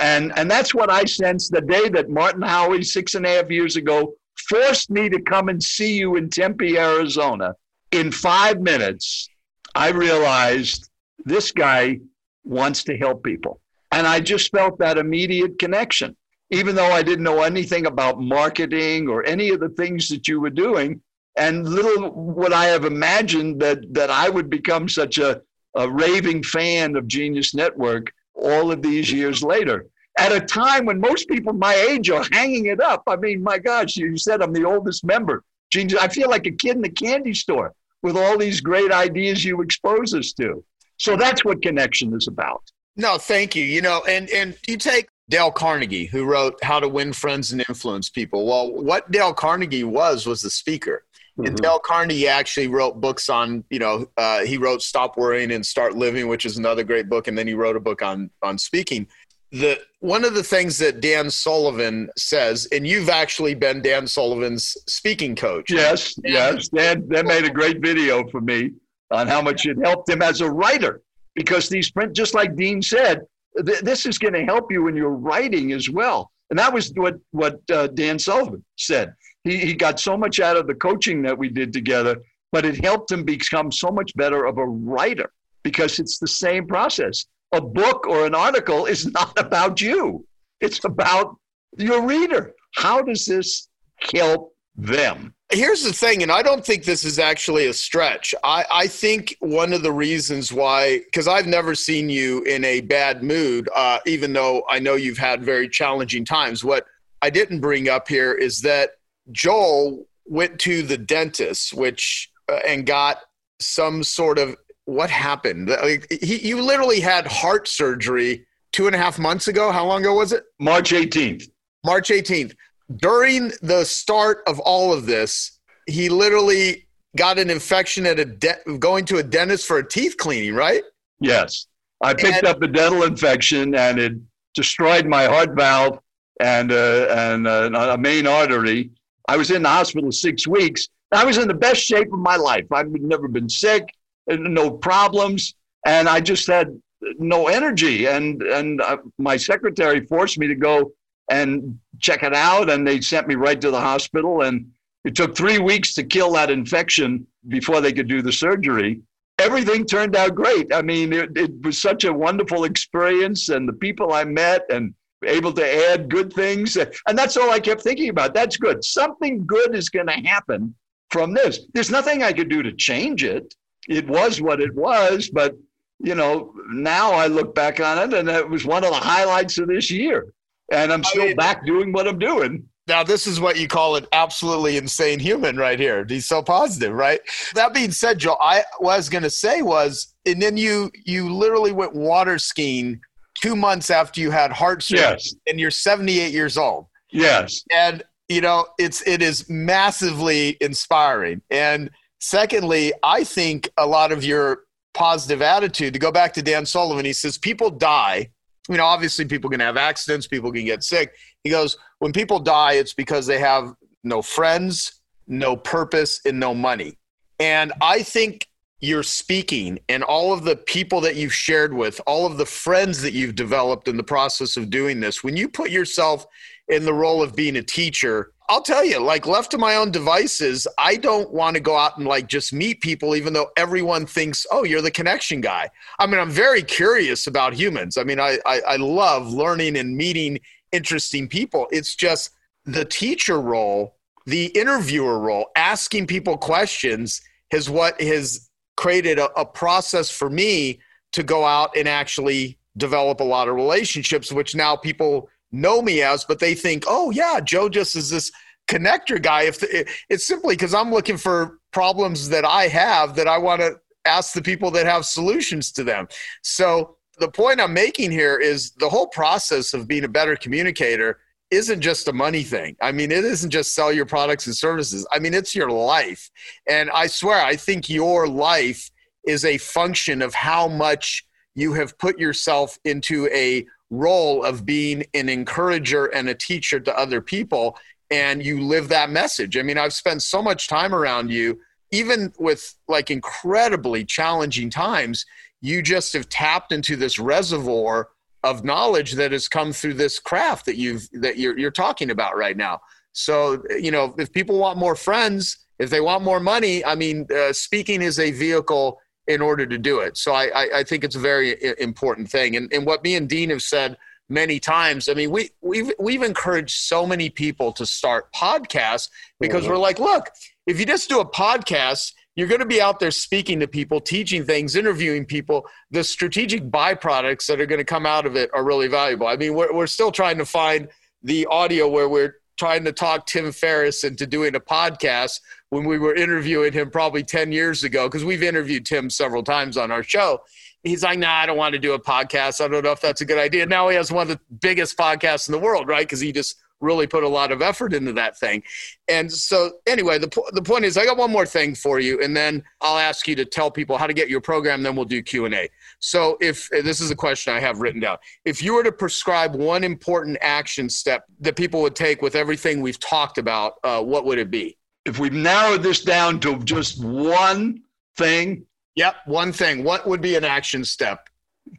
And, and that's what I sensed the day that Martin Howie, six and a half years ago, forced me to come and see you in Tempe, Arizona in five minutes I realized this guy wants to help people. And I just felt that immediate connection. Even though I didn't know anything about marketing or any of the things that you were doing, and little would I have imagined that that I would become such a, a raving fan of Genius Network all of these years later. At a time when most people my age are hanging it up. I mean, my gosh, you said I'm the oldest member. Genius, I feel like a kid in the candy store with all these great ideas you expose us to. So that's what connection is about. No, thank you. You know, and and you take Dale Carnegie, who wrote How to Win Friends and Influence People. Well, what Dale Carnegie was was the speaker. Mm-hmm. And Dale Carnegie actually wrote books on, you know, uh, he wrote Stop Worrying and Start Living, which is another great book, and then he wrote a book on on speaking. The one of the things that Dan Sullivan says, and you've actually been Dan Sullivan's speaking coach. Yes, yes. Dan, Dan made a great video for me on how much it helped him as a writer, because these print, just like Dean said, th- this is going to help you in your writing as well. And that was what what uh, Dan Sullivan said he, he got so much out of the coaching that we did together, but it helped him become so much better of a writer because it's the same process. A book or an article is not about you, it's about your reader. How does this help them? Here's the thing, and I don't think this is actually a stretch. I, I think one of the reasons why, because I've never seen you in a bad mood, uh, even though I know you've had very challenging times. What I didn't bring up here is that Joel went to the dentist, which uh, and got some sort of what happened. Like, he, you literally had heart surgery two and a half months ago. How long ago was it? March 18th. March 18th. During the start of all of this, he literally got an infection at a de- going to a dentist for a teeth cleaning, right? Yes. I picked and, up a dental infection and it destroyed my heart valve and, uh, and uh, a main artery. I was in the hospital six weeks. I was in the best shape of my life. I've never been sick, no problems, and I just had no energy. And and uh, my secretary forced me to go and check it out, and they sent me right to the hospital. And it took three weeks to kill that infection before they could do the surgery. Everything turned out great. I mean, it, it was such a wonderful experience, and the people I met, and able to add good things. And that's all I kept thinking about. That's good. Something good is going to happen from this. There's nothing I could do to change it. It was what it was, but you know, now I look back on it and it was one of the highlights of this year. And I'm still I mean, back doing what I'm doing. Now, this is what you call an absolutely insane human right here. He's so positive, right? That being said, Joe, I was going to say was, and then you you literally went water skiing two months after you had heart surgery yes. and you're 78 years old. Yes. And you know, it's it is massively inspiring. And secondly, I think a lot of your positive attitude to go back to Dan Sullivan, he says people die. You know, obviously people can have accidents, people can get sick. He goes, when people die, it's because they have no friends, no purpose, and no money. And I think you're speaking and all of the people that you've shared with, all of the friends that you've developed in the process of doing this, when you put yourself in the role of being a teacher, I'll tell you, like left to my own devices, I don't want to go out and like just meet people, even though everyone thinks, oh, you're the connection guy. I mean, I'm very curious about humans. I mean, I, I, I love learning and meeting interesting people. It's just the teacher role, the interviewer role, asking people questions is what has created a, a process for me to go out and actually develop a lot of relationships, which now people know me as, but they think, oh, yeah, Joe just is this connector guy. If the, it's simply because I'm looking for problems that I have that I want to ask the people that have solutions to them. So the point I'm making here is the whole process of being a better communicator isn't just a money thing. I mean, it isn't just sell your products and services. I mean, it's your life. And I swear, I think your life is a function of how much you have put yourself into a role of being an encourager and a teacher to other people. And you live that message. I mean, I've spent so much time around you, even with like incredibly challenging times, you just have tapped into this reservoir of knowledge that has come through this craft that you've that you're you're talking about right now. So you know, if people want more friends, if they want more money, I mean, uh, speaking is a vehicle in order to do it. So I, I, I think it's a very important thing. And, and what me and Dean have said many times, I mean, we, we've, we've encouraged so many people to start podcasts because mm-hmm. we're like, look, if you just do a podcast, you're going to be out there speaking to people, teaching things, interviewing people. The strategic byproducts that are going to come out of it are really valuable. I mean, we're, we're still trying to find the audio where we're trying to talk Tim Ferriss into doing a podcast when we were interviewing him probably 10 years ago, because we've interviewed Tim several times on our show. He's like, nah, I don't want to do a podcast. I don't know if that's a good idea. Now he has one of the biggest podcasts in the world, right? Because he just really put a lot of effort into that thing. And so, anyway, the, the point is, I got one more thing for you, and then I'll ask you to tell people how to get your program. Then we'll do Q and A. So, if this is a question I have written down, if you were to prescribe one important action step that people would take with everything we've talked about, uh, what would it be? If we've narrowed this down to just one thing, yep, one thing. What would be an action step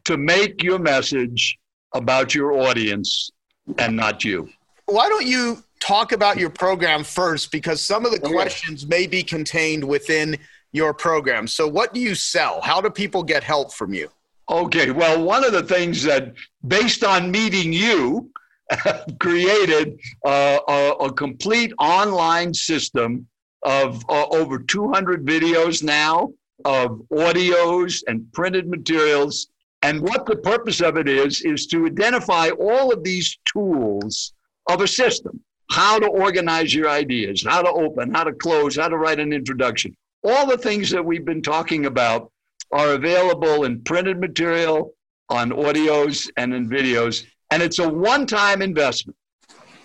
to make your message about your audience and not you? why don't you talk about your program first? Because some of the questions may be contained within your program. So, what do you sell? How do people get help from you? Okay, well, one of the things that, based on meeting you, created uh, a, a, complete online system of uh, over 200 videos now, of audios and printed materials. And what the purpose of it is, is to identify all of these tools of a system how to organize your ideas, how to open, how to close, how to write an introduction. All the things that we've been talking about are available in printed material, on audios, and in videos. And it's a one time investment.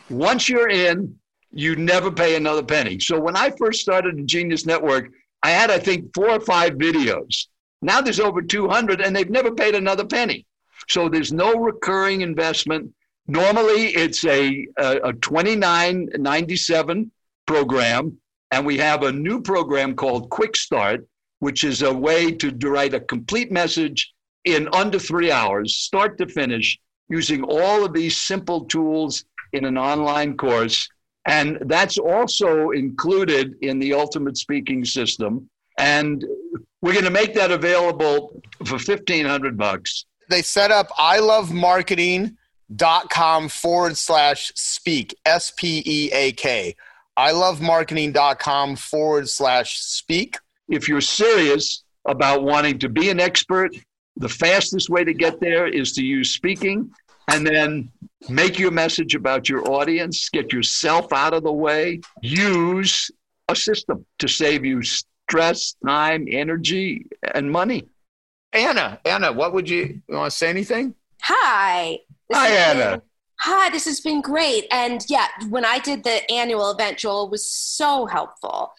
Once you're in, you never pay another penny. So when I first started the Genius Network, I had, I think, four or five videos. Now there's over 200, and they've never paid another penny. So there's no recurring investment. Normally, it's a, a, a 2997 program, and we have a new program called Quick Start, which is a way to write a complete message in under three hours, start to finish, using all of these simple tools in an online course. And that's also included in the Ultimate Speaking System. And we're going to make that available for 1500 bucks. They set up I Love Marketing dot com forward slash speak S P E A K. I love marketing.com forward slash speak. If you're serious about wanting to be an expert, the fastest way to get there is to use speaking and then make your message about your audience, get yourself out of the way, use a system to save you stress, time, energy, and money. Anna, Anna, what would you, you want to say anything? Hi. Hi, Anna. Hi, this has been great. And yeah, when I did the annual event, Joel was so helpful.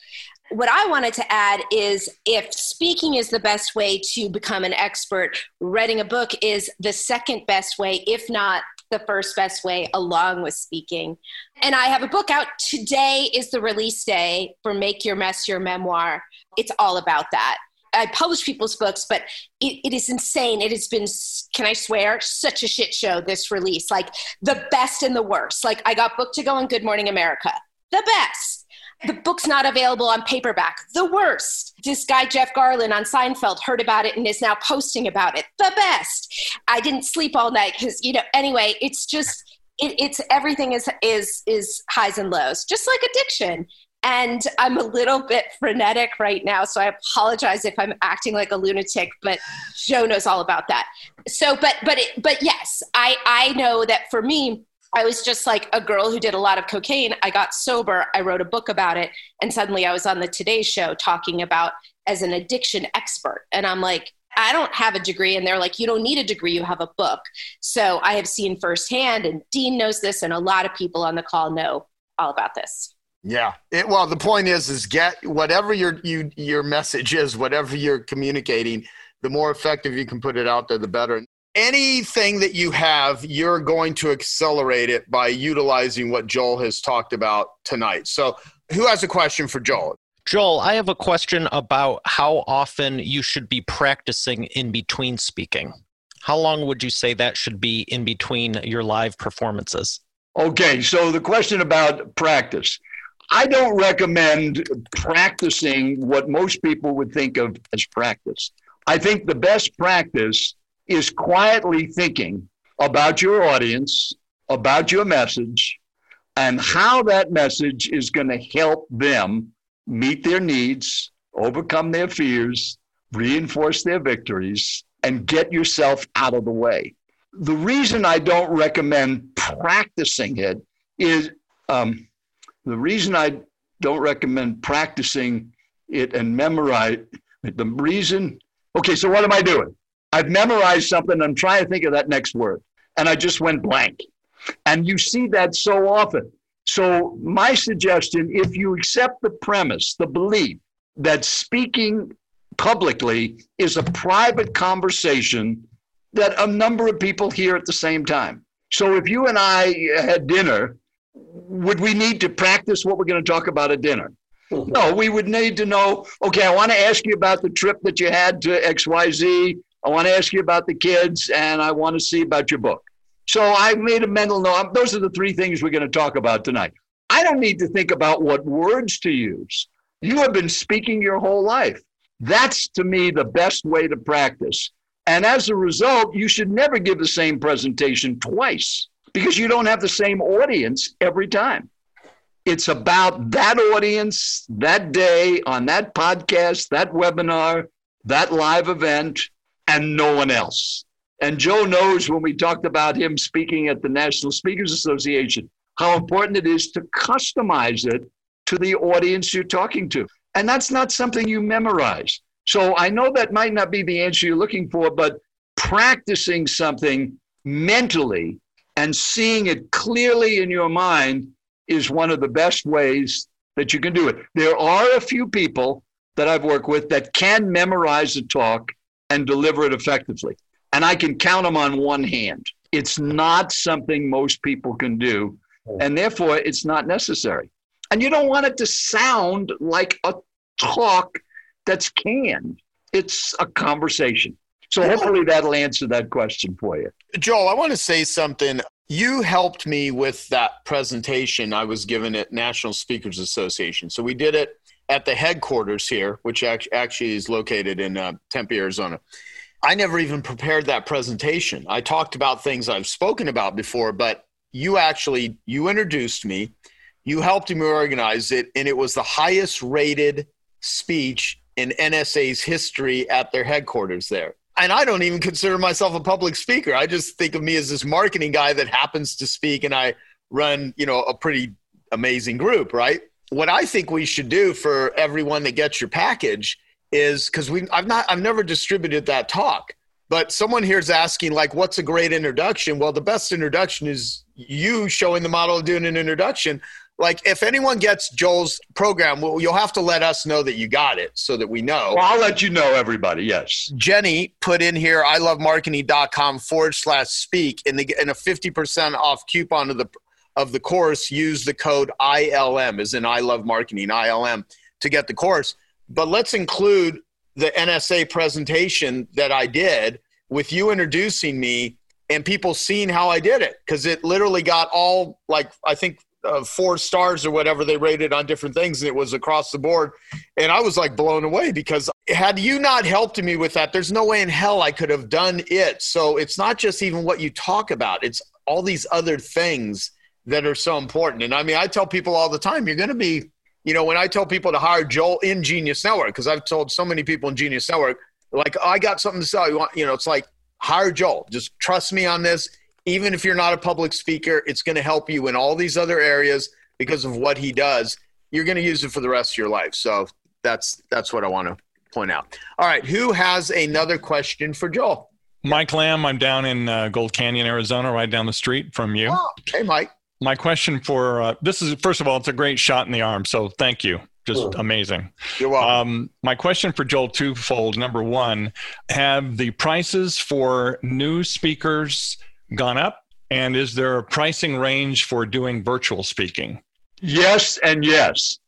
What I wanted to add is if speaking is the best way to become an expert, writing a book is the second best way, if not the first best way, along with speaking. And I have a book out. Today is the release day for Make Your Mess Your Memoir. It's all about that. I publish people's books, but it, it is insane. It has been, can I swear, such a shit show this release. Like the best and the worst. Like I got booked to go on Good Morning America. The best. The book's not available on paperback. The worst. This guy, Jeff Garlin on Seinfeld, heard about it and is now posting about it. The best. I didn't sleep all night because, you know, anyway, it's just, it, it's everything is is is highs and lows just like addiction and I'm a little bit frenetic right now, so I apologize if I'm acting like a lunatic. But Joe knows all about that. So, but but it, but yes, I I know that for me, I was just like a girl who did a lot of cocaine. I got sober. I wrote a book about it, and suddenly I was on the Today Show talking about as an addiction expert, and I'm like. I don't have a degree. And they're like, you don't need a degree, you have a book. So I have seen firsthand, and Dean knows this, and a lot of people on the call know all about this. Yeah. It, well, the point is, is get whatever your you your message is, whatever you're communicating, the more effective you can put it out there, the better. Anything that you have, you're going to accelerate it by utilizing what Joel has talked about tonight. So, who has a question for Joel? Joel, I have a question about how often you should be practicing in between speaking. How long would you say that should be in between your live performances? Okay, so the question about practice. I don't recommend practicing what most people would think of as practice. I think the best practice is quietly thinking about your audience, about your message, and how that message is going to help them meet their needs, overcome their fears, reinforce their victories, and get yourself out of the way. The reason I don't recommend practicing it is um, the reason I don't recommend practicing it and memorize the reason. Okay, so what am I doing? I've memorized something. I'm trying to think of that next word, and I just went blank. And you see that so often. So, my suggestion if you accept the premise, the belief that speaking publicly is a private conversation that a number of people hear at the same time. So, if you and I had dinner, would we need to practice what we're going to talk about at dinner? No, we would need to know okay, I want to ask you about the trip that you had to XYZ. I want to ask you about the kids, and I want to see about your book. So I made a mental note. Um, those are the three things we're going to talk about tonight. I don't need to think about what words to use. You have been speaking your whole life. That's to me the best way to practice. And as a result, you should never give the same presentation twice because you don't have the same audience every time. It's about that audience, that day, on that podcast, that webinar, that live event, and no one else. And Joe knows when we talked about him speaking at the National Speakers Association, how important it is to customize it to the audience you're talking to. And that's not something you memorize. So I know that might not be the answer you're looking for, but practicing something mentally and seeing it clearly in your mind is one of the best ways that you can do it. There are a few people that I've worked with that can memorize a talk and deliver it effectively and I can count them on one hand. It's not something most people can do, and therefore it's not necessary. And you don't want it to sound like a talk that's canned. It's a conversation. So hopefully that'll answer that question for you. Joel, I want to say something. You helped me with that presentation I was given at National Speakers Association. So we did it at the headquarters here, which actually is located in uh, Tempe, Arizona. I never even prepared that presentation. I talked about things I've spoken about before, but you actually you introduced me, you helped me organize it, and it was the highest rated speech in NSA's history at their headquarters there. And I don't even consider myself a public speaker. I just think of me as this marketing guy that happens to speak and I run, you know, a pretty amazing group, right? What I think we should do for everyone that gets your package is because we I've not I've never distributed that talk. But someone here is asking, like, what's a great introduction? Well, the best introduction is you showing the model of doing an introduction. Like, if anyone gets Joel's program, well, you'll have to let us know that you got it so that we know. Well, I'll let you know, everybody. Yes. Jenny put in here, I love marketing.com forward slash speak, and, the, and a 50% off coupon of the, of the course. Use the code ILM, is in I love marketing, ILM, to get the course but let's include the NSA presentation that I did with you introducing me and people seeing how I did it because it literally got all like I think uh, four stars or whatever they rated on different things and it was across the board and I was like blown away because had you not helped me with that there's no way in hell I could have done it so it's not just even what you talk about it's all these other things that are so important and I mean I tell people all the time you're going to be you know, when I tell people to hire Joel in Genius Network, because I've told so many people in Genius Network, like, oh, I got something to sell. You want, you know, it's like hire Joel. Just trust me on this. Even if you're not a public speaker, it's going to help you in all these other areas because of what he does. You're going to use it for the rest of your life. So that's that's what I want to point out. All right, who has another question for Joel? Mike Lamb. I'm down in uh, Gold Canyon, Arizona, right down the street from you. Oh, hey, Mike my question for uh, this is first of all, it's a great shot in the arm. So thank you. Just amazing. You're welcome. Um, my question for Joel twofold. Number one, have the prices for new speakers gone up? And is there a pricing range for doing virtual speaking? Yes, and yes.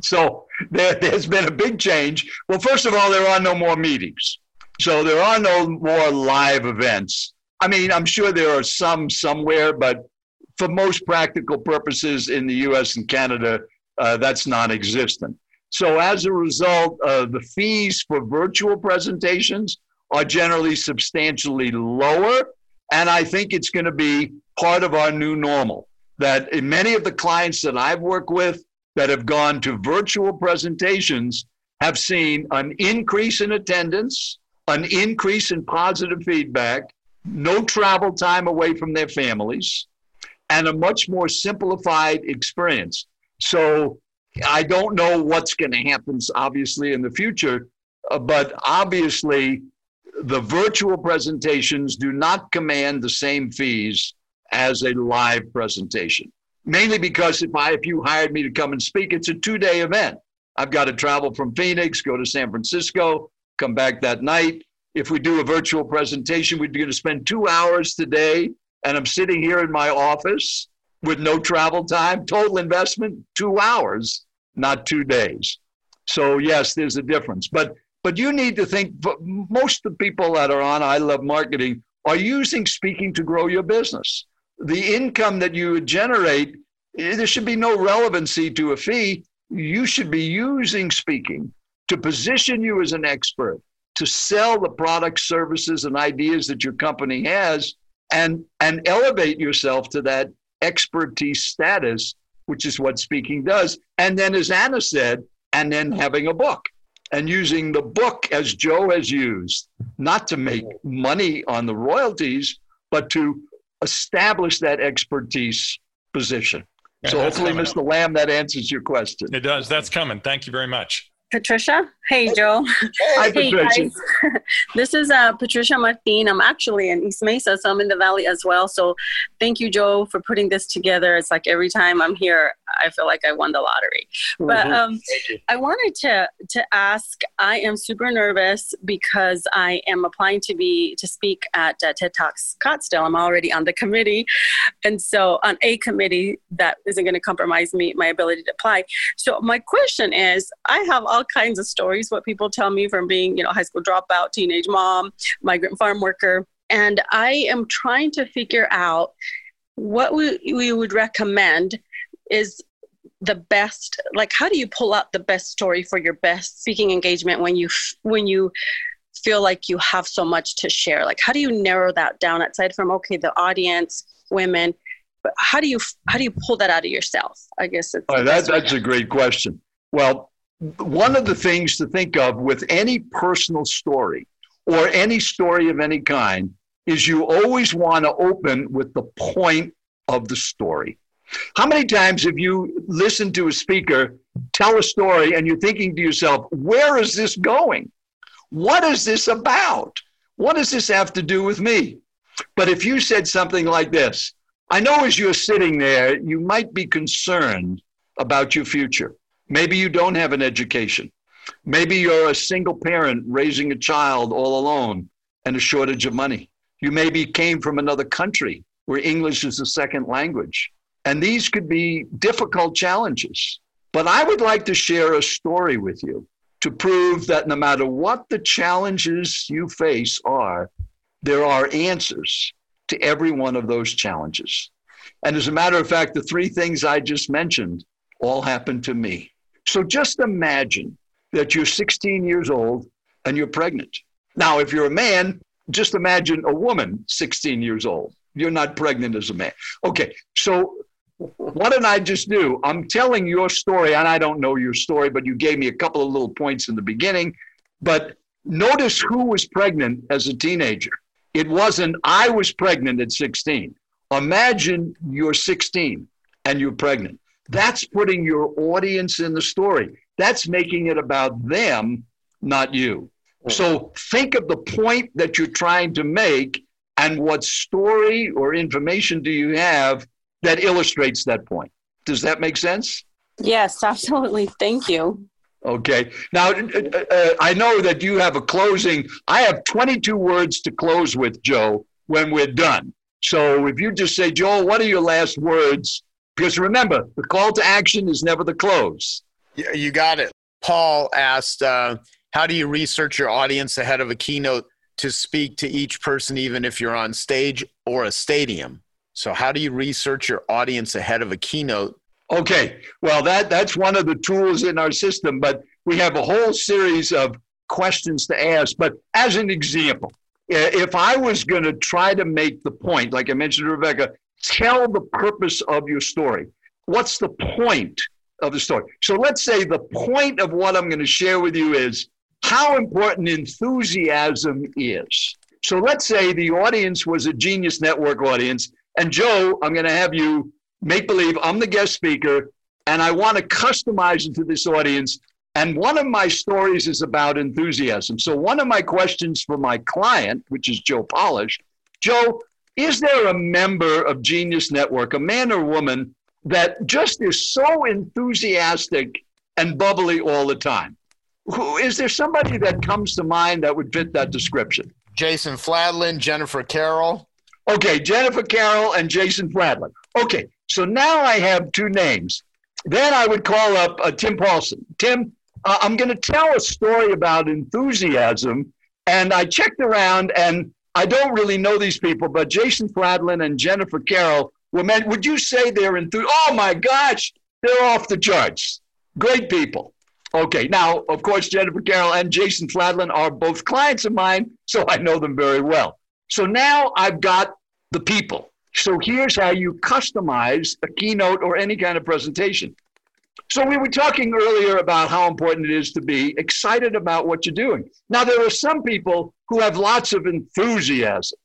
So there, has been a big change. Well, first of all, there are no more meetings. So there are no more live events. I mean, I'm sure there are some somewhere, but for most practical purposes in the US and Canada, uh, that's non existent. So as a result, uh, the fees for virtual presentations are generally substantially lower. And I think it's going to be part of our new normal. That in many of the clients that I've worked with that have gone to virtual presentations have seen an increase in attendance, an increase in positive feedback, no travel time away from their families, and a much more simplified experience. So I don't know what's going to happen, obviously, in the future, uh, but obviously, the virtual presentations do not command the same fees as a live presentation. Mainly because if I if you hired me to come and speak, it's a two-day event. I've got to travel from Phoenix, go to San Francisco, come back that night. If we do a virtual presentation, we're going to spend two hours today, and I'm sitting here in my office with no travel time, total investment, two hours, not two days. So yes, there's a difference. But but you need to think most of the people that are on I Love Marketing are using speaking to grow your business. The income that you would generate, eh, there should be no relevancy to a fee. You should be using speaking to position you as an expert, to sell the products, services, and ideas that your company has, and, and elevate yourself to that expertise status, which is what speaking does. And then, as Anna said, and then having a book and using the book as Joe has used, not to make money on the royalties, but to establish that expertise position. Yeah, so hopefully, Mr. Lamb, that answers your question. It does. That's coming. Thank you very much. Patricia. Hey, Joe. Hey, Patricia. guys. this is uh, Patricia Martin. I'm actually in East Mesa, so I'm in the Valley as well. So thank you, Joe, for putting this together. It's like every time I'm here, I feel like I won the lottery. Mm-hmm. But um, I wanted to to ask. I am super nervous because I am applying to be to speak at uh, TED Talks Scottsdale. I'm already on the committee, and so on a committee that isn't going to compromise me my ability to apply. So my question is, I have all kinds of stories. What people tell me from being, you know, high school dropout, teenage mom, migrant farm worker, and I am trying to figure out what we, we would recommend is the best like how do you pull out the best story for your best speaking engagement when you when you feel like you have so much to share? Like how do you narrow that down aside from okay the audience women but how do you how do you pull that out of yourself? I guess it's oh, that, that's a great question. Well one of the things to think of with any personal story or any story of any kind is you always want to open with the point of the story. How many times have you listened to a speaker tell a story and you're thinking to yourself, where is this going? What is this about? What does this have to do with me? But if you said something like this, I know as you're sitting there, you might be concerned about your future. Maybe you don't have an education. Maybe you're a single parent raising a child all alone and a shortage of money. You maybe came from another country where English is a second language. And these could be difficult challenges. But I would like to share a story with you to prove that no matter what the challenges you face are, there are answers to every one of those challenges. And as a matter of fact, the three things I just mentioned all happened to me. So just imagine that you're 16 years old and you're pregnant. Now, if you're a man, just imagine a woman 16 years old. You're not pregnant as a man. Okay, so what did I just do? I'm telling your story, and I don't know your story, but you gave me a couple of little points in the beginning. But notice who was pregnant as a teenager. It wasn't I was pregnant at 16. Imagine you're 16 and you're pregnant. That's putting your audience in the story. That's making it about them, not you. So think of the point that you're trying to make and what story or information do you have that illustrates that point. Does that make sense? Yes, absolutely. Thank you. Okay. Now, uh, uh, I know that you have a closing. I have 22 words to close with, Joe, when we're done. So if you just say, Joel, what are your last words? Because remember, the call to action is never the close. Yeah, you got it. Paul asked, uh, How do you research your audience ahead of a keynote to speak to each person, even if you're on stage or a stadium? So, how do you research your audience ahead of a keynote Okay, well that that's one of the tools in our system, but we have a whole series of questions to ask. But as an example, if I was going to try to make the point, like I mentioned to Rebecca, tell the purpose of your story. What's the point of the story? So let's say the point of what I'm going to share with you is how important enthusiasm is. So let's say the audience was a Genius Network audience, and Joe, I'm going to have you make believe I'm the guest speaker and I want to customize it to this audience. And one of my stories is about enthusiasm. So, one of my questions for my client, which is Joe Polish, Joe, is there a member of Genius Network, a man or woman, that just is so enthusiastic and bubbly all the time? Who, is there somebody that comes to mind that would fit that description? Jason Fladlien, Jennifer Carroll. Okay, Jennifer Carroll and Jason Fladlien. Okay, so now I have two names. Then I would call up uh, Tim Paulson. Tim, uh, I'm going to tell a story about enthusiasm. And I checked around, and I don't really know these people, but Jason Fladlien and Jennifer Carroll were meant. Would you say they're enthused? Oh my gosh, they're off the charts. Great people. Okay, now, of course, Jennifer Carroll and Jason Fladlien are both clients of mine, so I know them very well. So now I've got the people. So here's how you customize a keynote or any kind of presentation. So we were talking earlier about how important it is to be excited about what you're doing. Now there are some people who have lots of enthusiasm.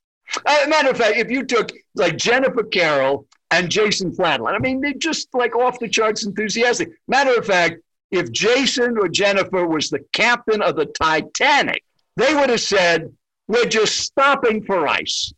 As a matter of fact, if you took like Jennifer Carroll and Jason Fladlien, I mean, they're just like off the charts enthusiastic. Matter of fact, if Jason or Jennifer was the captain of the Titanic, they would have said, We're just stopping for ice.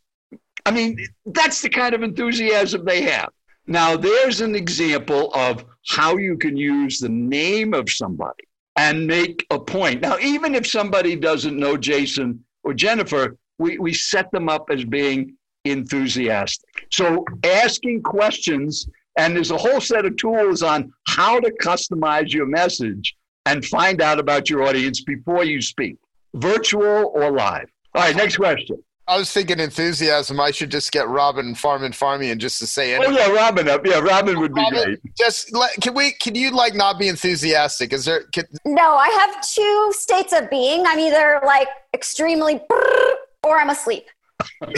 I mean, that's the kind of enthusiasm they have. Now, there's an example of how you can use the name of somebody and make a point. Now, even if somebody doesn't know Jason or Jennifer, we, we set them up as being enthusiastic. So, asking questions, and there's a whole set of tools on how to customize your message and find out about your audience before you speak, virtual or live. All right, next question. I was thinking enthusiasm. I should just get Robin Farman Farmian just to say anything. Oh yeah, Robin up. Yeah, Robin would be Robin, great. Just let, can we? Can you like not be enthusiastic? Is there? Can, no, I have two states of being. I'm either like extremely or I'm asleep.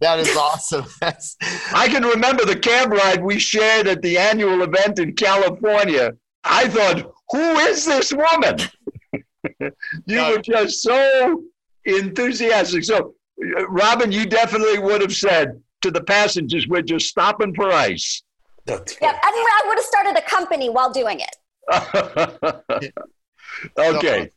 That is awesome. That's... I can remember the cab ride we shared at the annual event in California. I thought, who is this woman? you were just so enthusiastic. So, uh, Robin, you definitely would have said to the passengers, "We're just stopping for ice." yeah, I would have started a company while doing it. okay,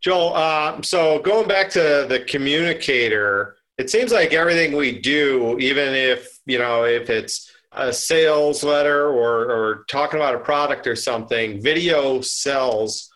Joel. Uh, so going back to the communicator, it seems like everything we do, even if you know if it's a sales letter or, or talking about a product or something, video sells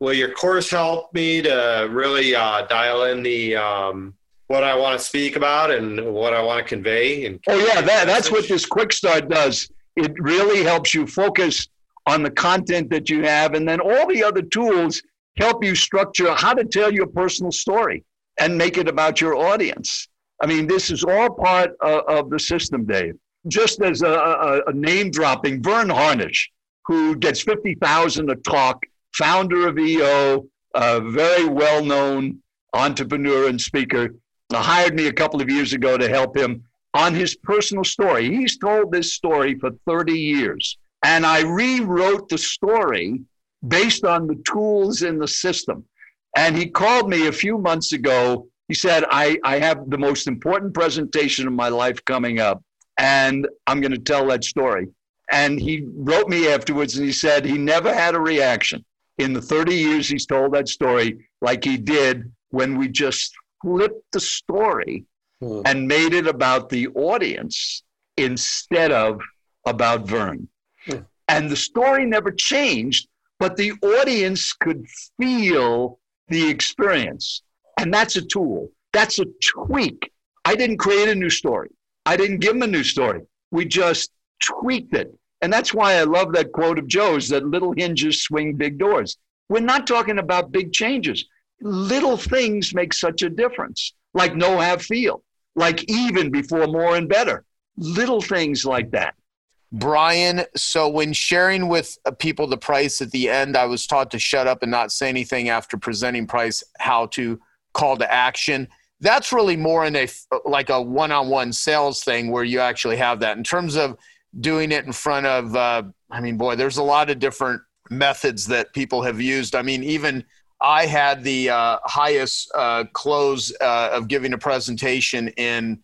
will your course help me to really uh, dial in the um, what I want to speak about and what I want to convey? And oh yeah, that, that's what this quick start does. It really helps you focus on the content that you have, and then all the other tools help you structure how to tell your personal story and make it about your audience. I mean, this is all part of, of the system, Dave. Just as a, a, a name dropping, Verne Harnish, who gets 50,000 a talk founder of EO, a very well known entrepreneur and speaker, uh, hired me a couple of years ago to help him on his personal story. He's told this story for 30 years. And I rewrote the story based on the tools in the system. And he called me a few months ago. He said, I, I have the most important presentation of my life coming up, and I'm going to tell that story. And he wrote me afterwards and he said he never had a reaction in the 30 years he's told that story like he did when we just flipped the story hmm. and made it about the audience instead of about Verne. Hmm. And the story never changed, but the audience could feel the experience. And that's a tool, that's a tweak. I didn't create a new story, I didn't give him a new story. We just tweaked it and that's why I love that quote of Joe's that little hinges swing big doors. We're not talking about big changes. Little things make such a difference, like know, have, feel, like even before more and better. Little things like that. Brian, so when sharing with people the price at the end, I was taught to shut up and not say anything after presenting price, how to call to action. That's really more in a like a one-on-one sales thing where you actually have that. In terms of doing it in front of, uh, I mean, boy, there's a lot of different methods that people have used. I mean, even I had the uh, highest uh, close uh, of giving a presentation in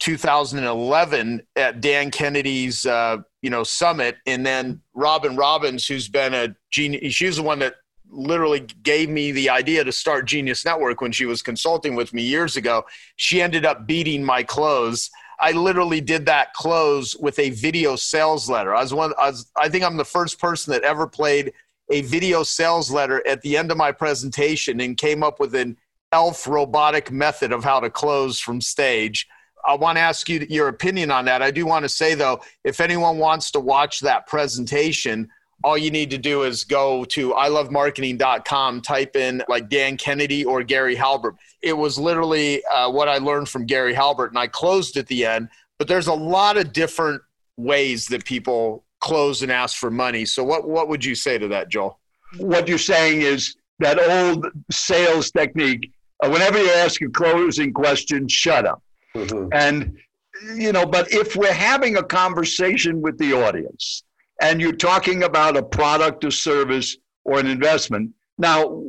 2011 at Dan Kennedy's uh, you know summit, and then Robin Robins, who's been a genius, she's the one that literally gave me the idea to start Genius Network when she was consulting with me years ago. She ended up beating my close. I literally did that close with a video sales letter. I was one. I, was, I think I'm the first person that ever played a video sales letter at the end of my presentation and came up with an elf robotic method of how to close from stage. I want to ask you your opinion on that. I do want to say though, if anyone wants to watch that presentation, all you need to do is go to ilovemarketing.com, type in like Dan Kennedy or Gary Halbert. It was literally uh, what I learned from Gary Halbert, and I closed at the end. But there's a lot of different ways that people close and ask for money. So, what what would you say to that, Joel? What you're saying is that old sales technique. Uh, whenever you ask a closing question, shut up. Mm-hmm. And, you know, but if we're having a conversation with the audience and you're talking about a product or service or an investment, now,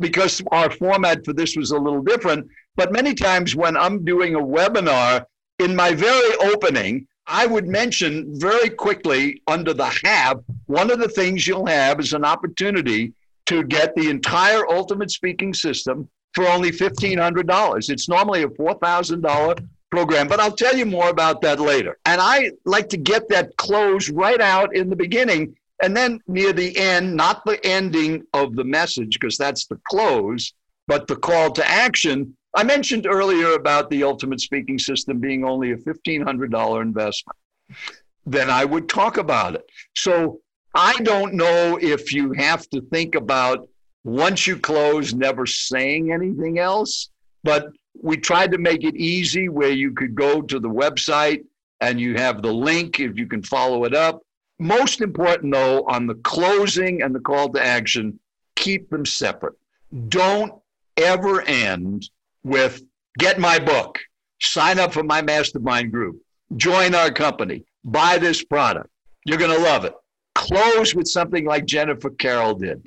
because our format for this was a little different, but many times when I'm doing a webinar, in my very opening, I would mention very quickly under the have, one of the things you'll have is an opportunity to get the entire Ultimate Speaking System for only $1,500. It's normally a $4,000 program, but I'll tell you more about that later. And I like to get that close right out in the beginning and then near the end, not the ending of the message, because that's the close, but the call to action. I mentioned earlier about the Ultimate Speaking System being only a $1,500 investment. Then I would talk about it. So I don't know if you have to think about once you close, never saying anything else. But we tried to make it easy where you could go to the website and you have the link if you can follow it up. Most important, though, on the closing and the call to action, keep them separate. Don't ever end with get my book, sign up for my mastermind group, join our company, buy this product. You're going to love it. Close with something like Jennifer Carroll did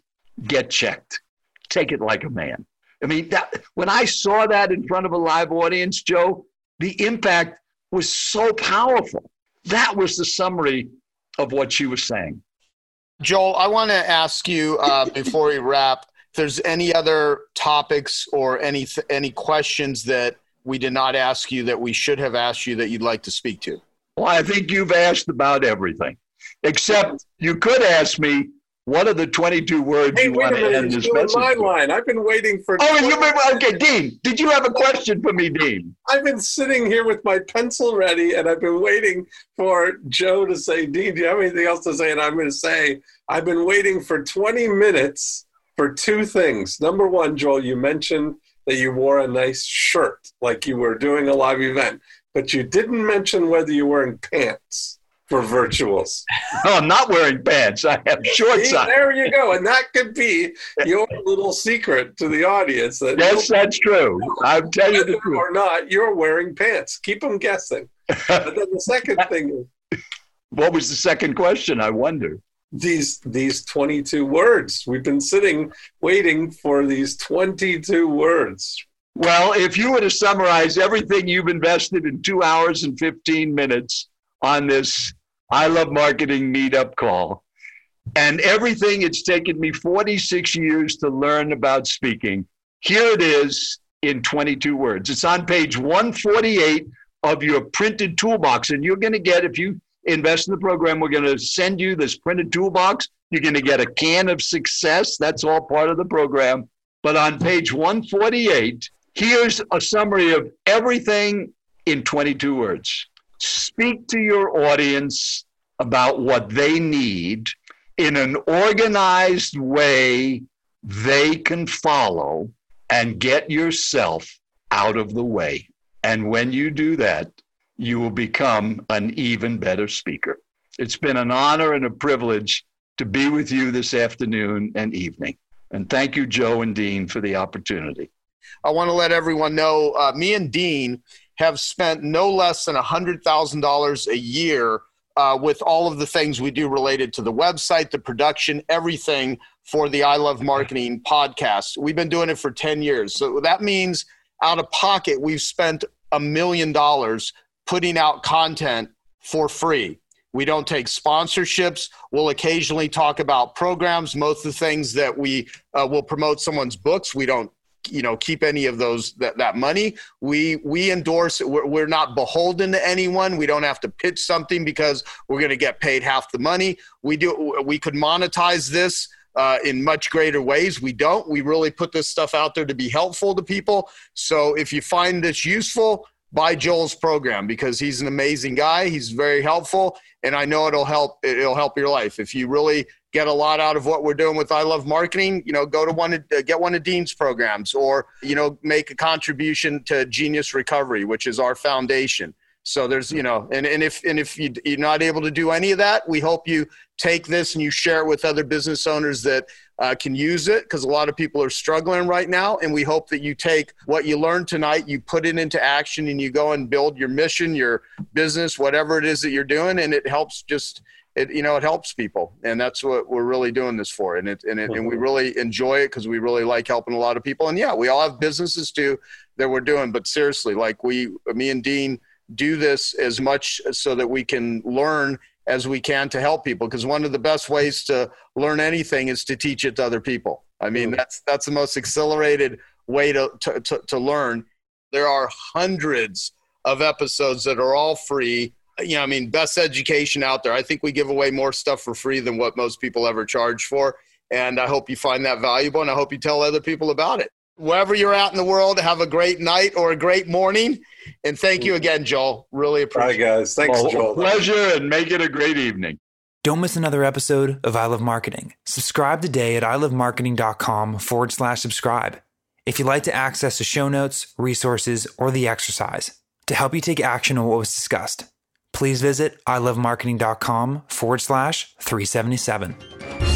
get checked. Take it like a man. I mean, that, when I saw that in front of a live audience, Joe, the impact was so powerful. That was the summary of what she was saying. Joel, I want to ask you uh, before we wrap if there's any other topics or any any questions that we did not ask you that we should have asked you that you'd like to speak to. Well, I think you've asked about everything, except you could ask me what are the 22 words hey, you want to end this message? My line. I've been waiting for. Oh, you been, okay, Dean. Did you have a question for me, Dean? I've been sitting here with my pencil ready, and I've been waiting for Joe to say, "Dean, do you have anything else to say?" And I'm going to say, I've been waiting for 20 minutes for two things. Number one, Joel, you mentioned that you wore a nice shirt, like you were doing a live event, but you didn't mention whether you were in pants for virtuals. Oh, I'm not wearing pants. I have shorts See, on. There you go. And that could be your little secret to the audience. That yes, that's true. I'm telling you the truth. Or not, you're wearing pants. Keep them guessing. but then the second thing is. What was the second question? I wonder. These these 22 words. We've been sitting waiting for these 22 words. Well, if you were to summarize everything you've invested in two hours and 15 minutes on this I Love Marketing meetup call. And everything, it's taken me 46 years to learn about speaking. Here it is in 22 words. It's on page 148 of your printed toolbox. And you're going to get, if you invest in the program, we're going to send you this printed toolbox. You're going to get a can of success. That's all part of the program. But on page 148, here's a summary of everything in 22 words speak to your audience about what they need in an organized way they can follow and get yourself out of the way. And when you do that, you will become an even better speaker. It's been an honor and a privilege to be with you this afternoon and evening. And thank you, Joe and Dean, for the opportunity. I want to let everyone know uh, me and Dean have spent no less than $100,000 a year uh, with all of the things we do related to the website, the production, everything for the I Love Marketing podcast. We've been doing it for 10 years. So that means out of pocket, we've spent a million dollars putting out content for free. We don't take sponsorships. We'll occasionally talk about programs. Most of the things that we uh, will promote someone's books, we don't you know keep any of those that, that money we we endorse we're, we're not beholden to anyone we don't have to pitch something because we're going to get paid half the money we do we could monetize this uh, in much greater ways. We don't. We really put this stuff out there to be helpful to people. So if you find this useful, buy Joel's program because he's an amazing guy. He's very helpful, and I know it'll help. It'll help your life if you really get a lot out of what we're doing with I Love Marketing. You know, go to one, uh, get one of Dean's programs, or you know, make a contribution to Genius Recovery, which is our foundation. So there's, you know, and, and if and if you, you're not able to do any of that, we hope you take this and you share it with other business owners that uh, can use it because a lot of people are struggling right now. And we hope that you take what you learned tonight, you put it into action, and you go and build your mission, your business, whatever it is that you're doing, and it helps just it you know it helps people and that's what we're really doing this for and it and, it, and we mm-hmm. really enjoy it because we really like helping a lot of people and yeah we all have businesses too that we're doing but seriously like we me and dean do this as much so that we can learn as we can to help people because one of the best ways to learn anything is to teach it to other people i mean mm. that's that's the most accelerated way to, to, to, to learn there are hundreds of episodes that are all free you know i mean best education out there i think we give away more stuff for free than what most people ever charge for and i hope you find that valuable and i hope you tell other people about it wherever you're at in the world, have a great night or a great morning. And thank you again, Joel. Really appreciate it. All right, guys. Thanks, well, Joel. Pleasure and make it a great evening. Don't miss another episode of I Love Marketing. Subscribe today at ilovemarketing.com forward slash subscribe. If you'd like to access the show notes, resources, or the exercise to help you take action on what was discussed, please visit ilovemarketing.com forward slash 377.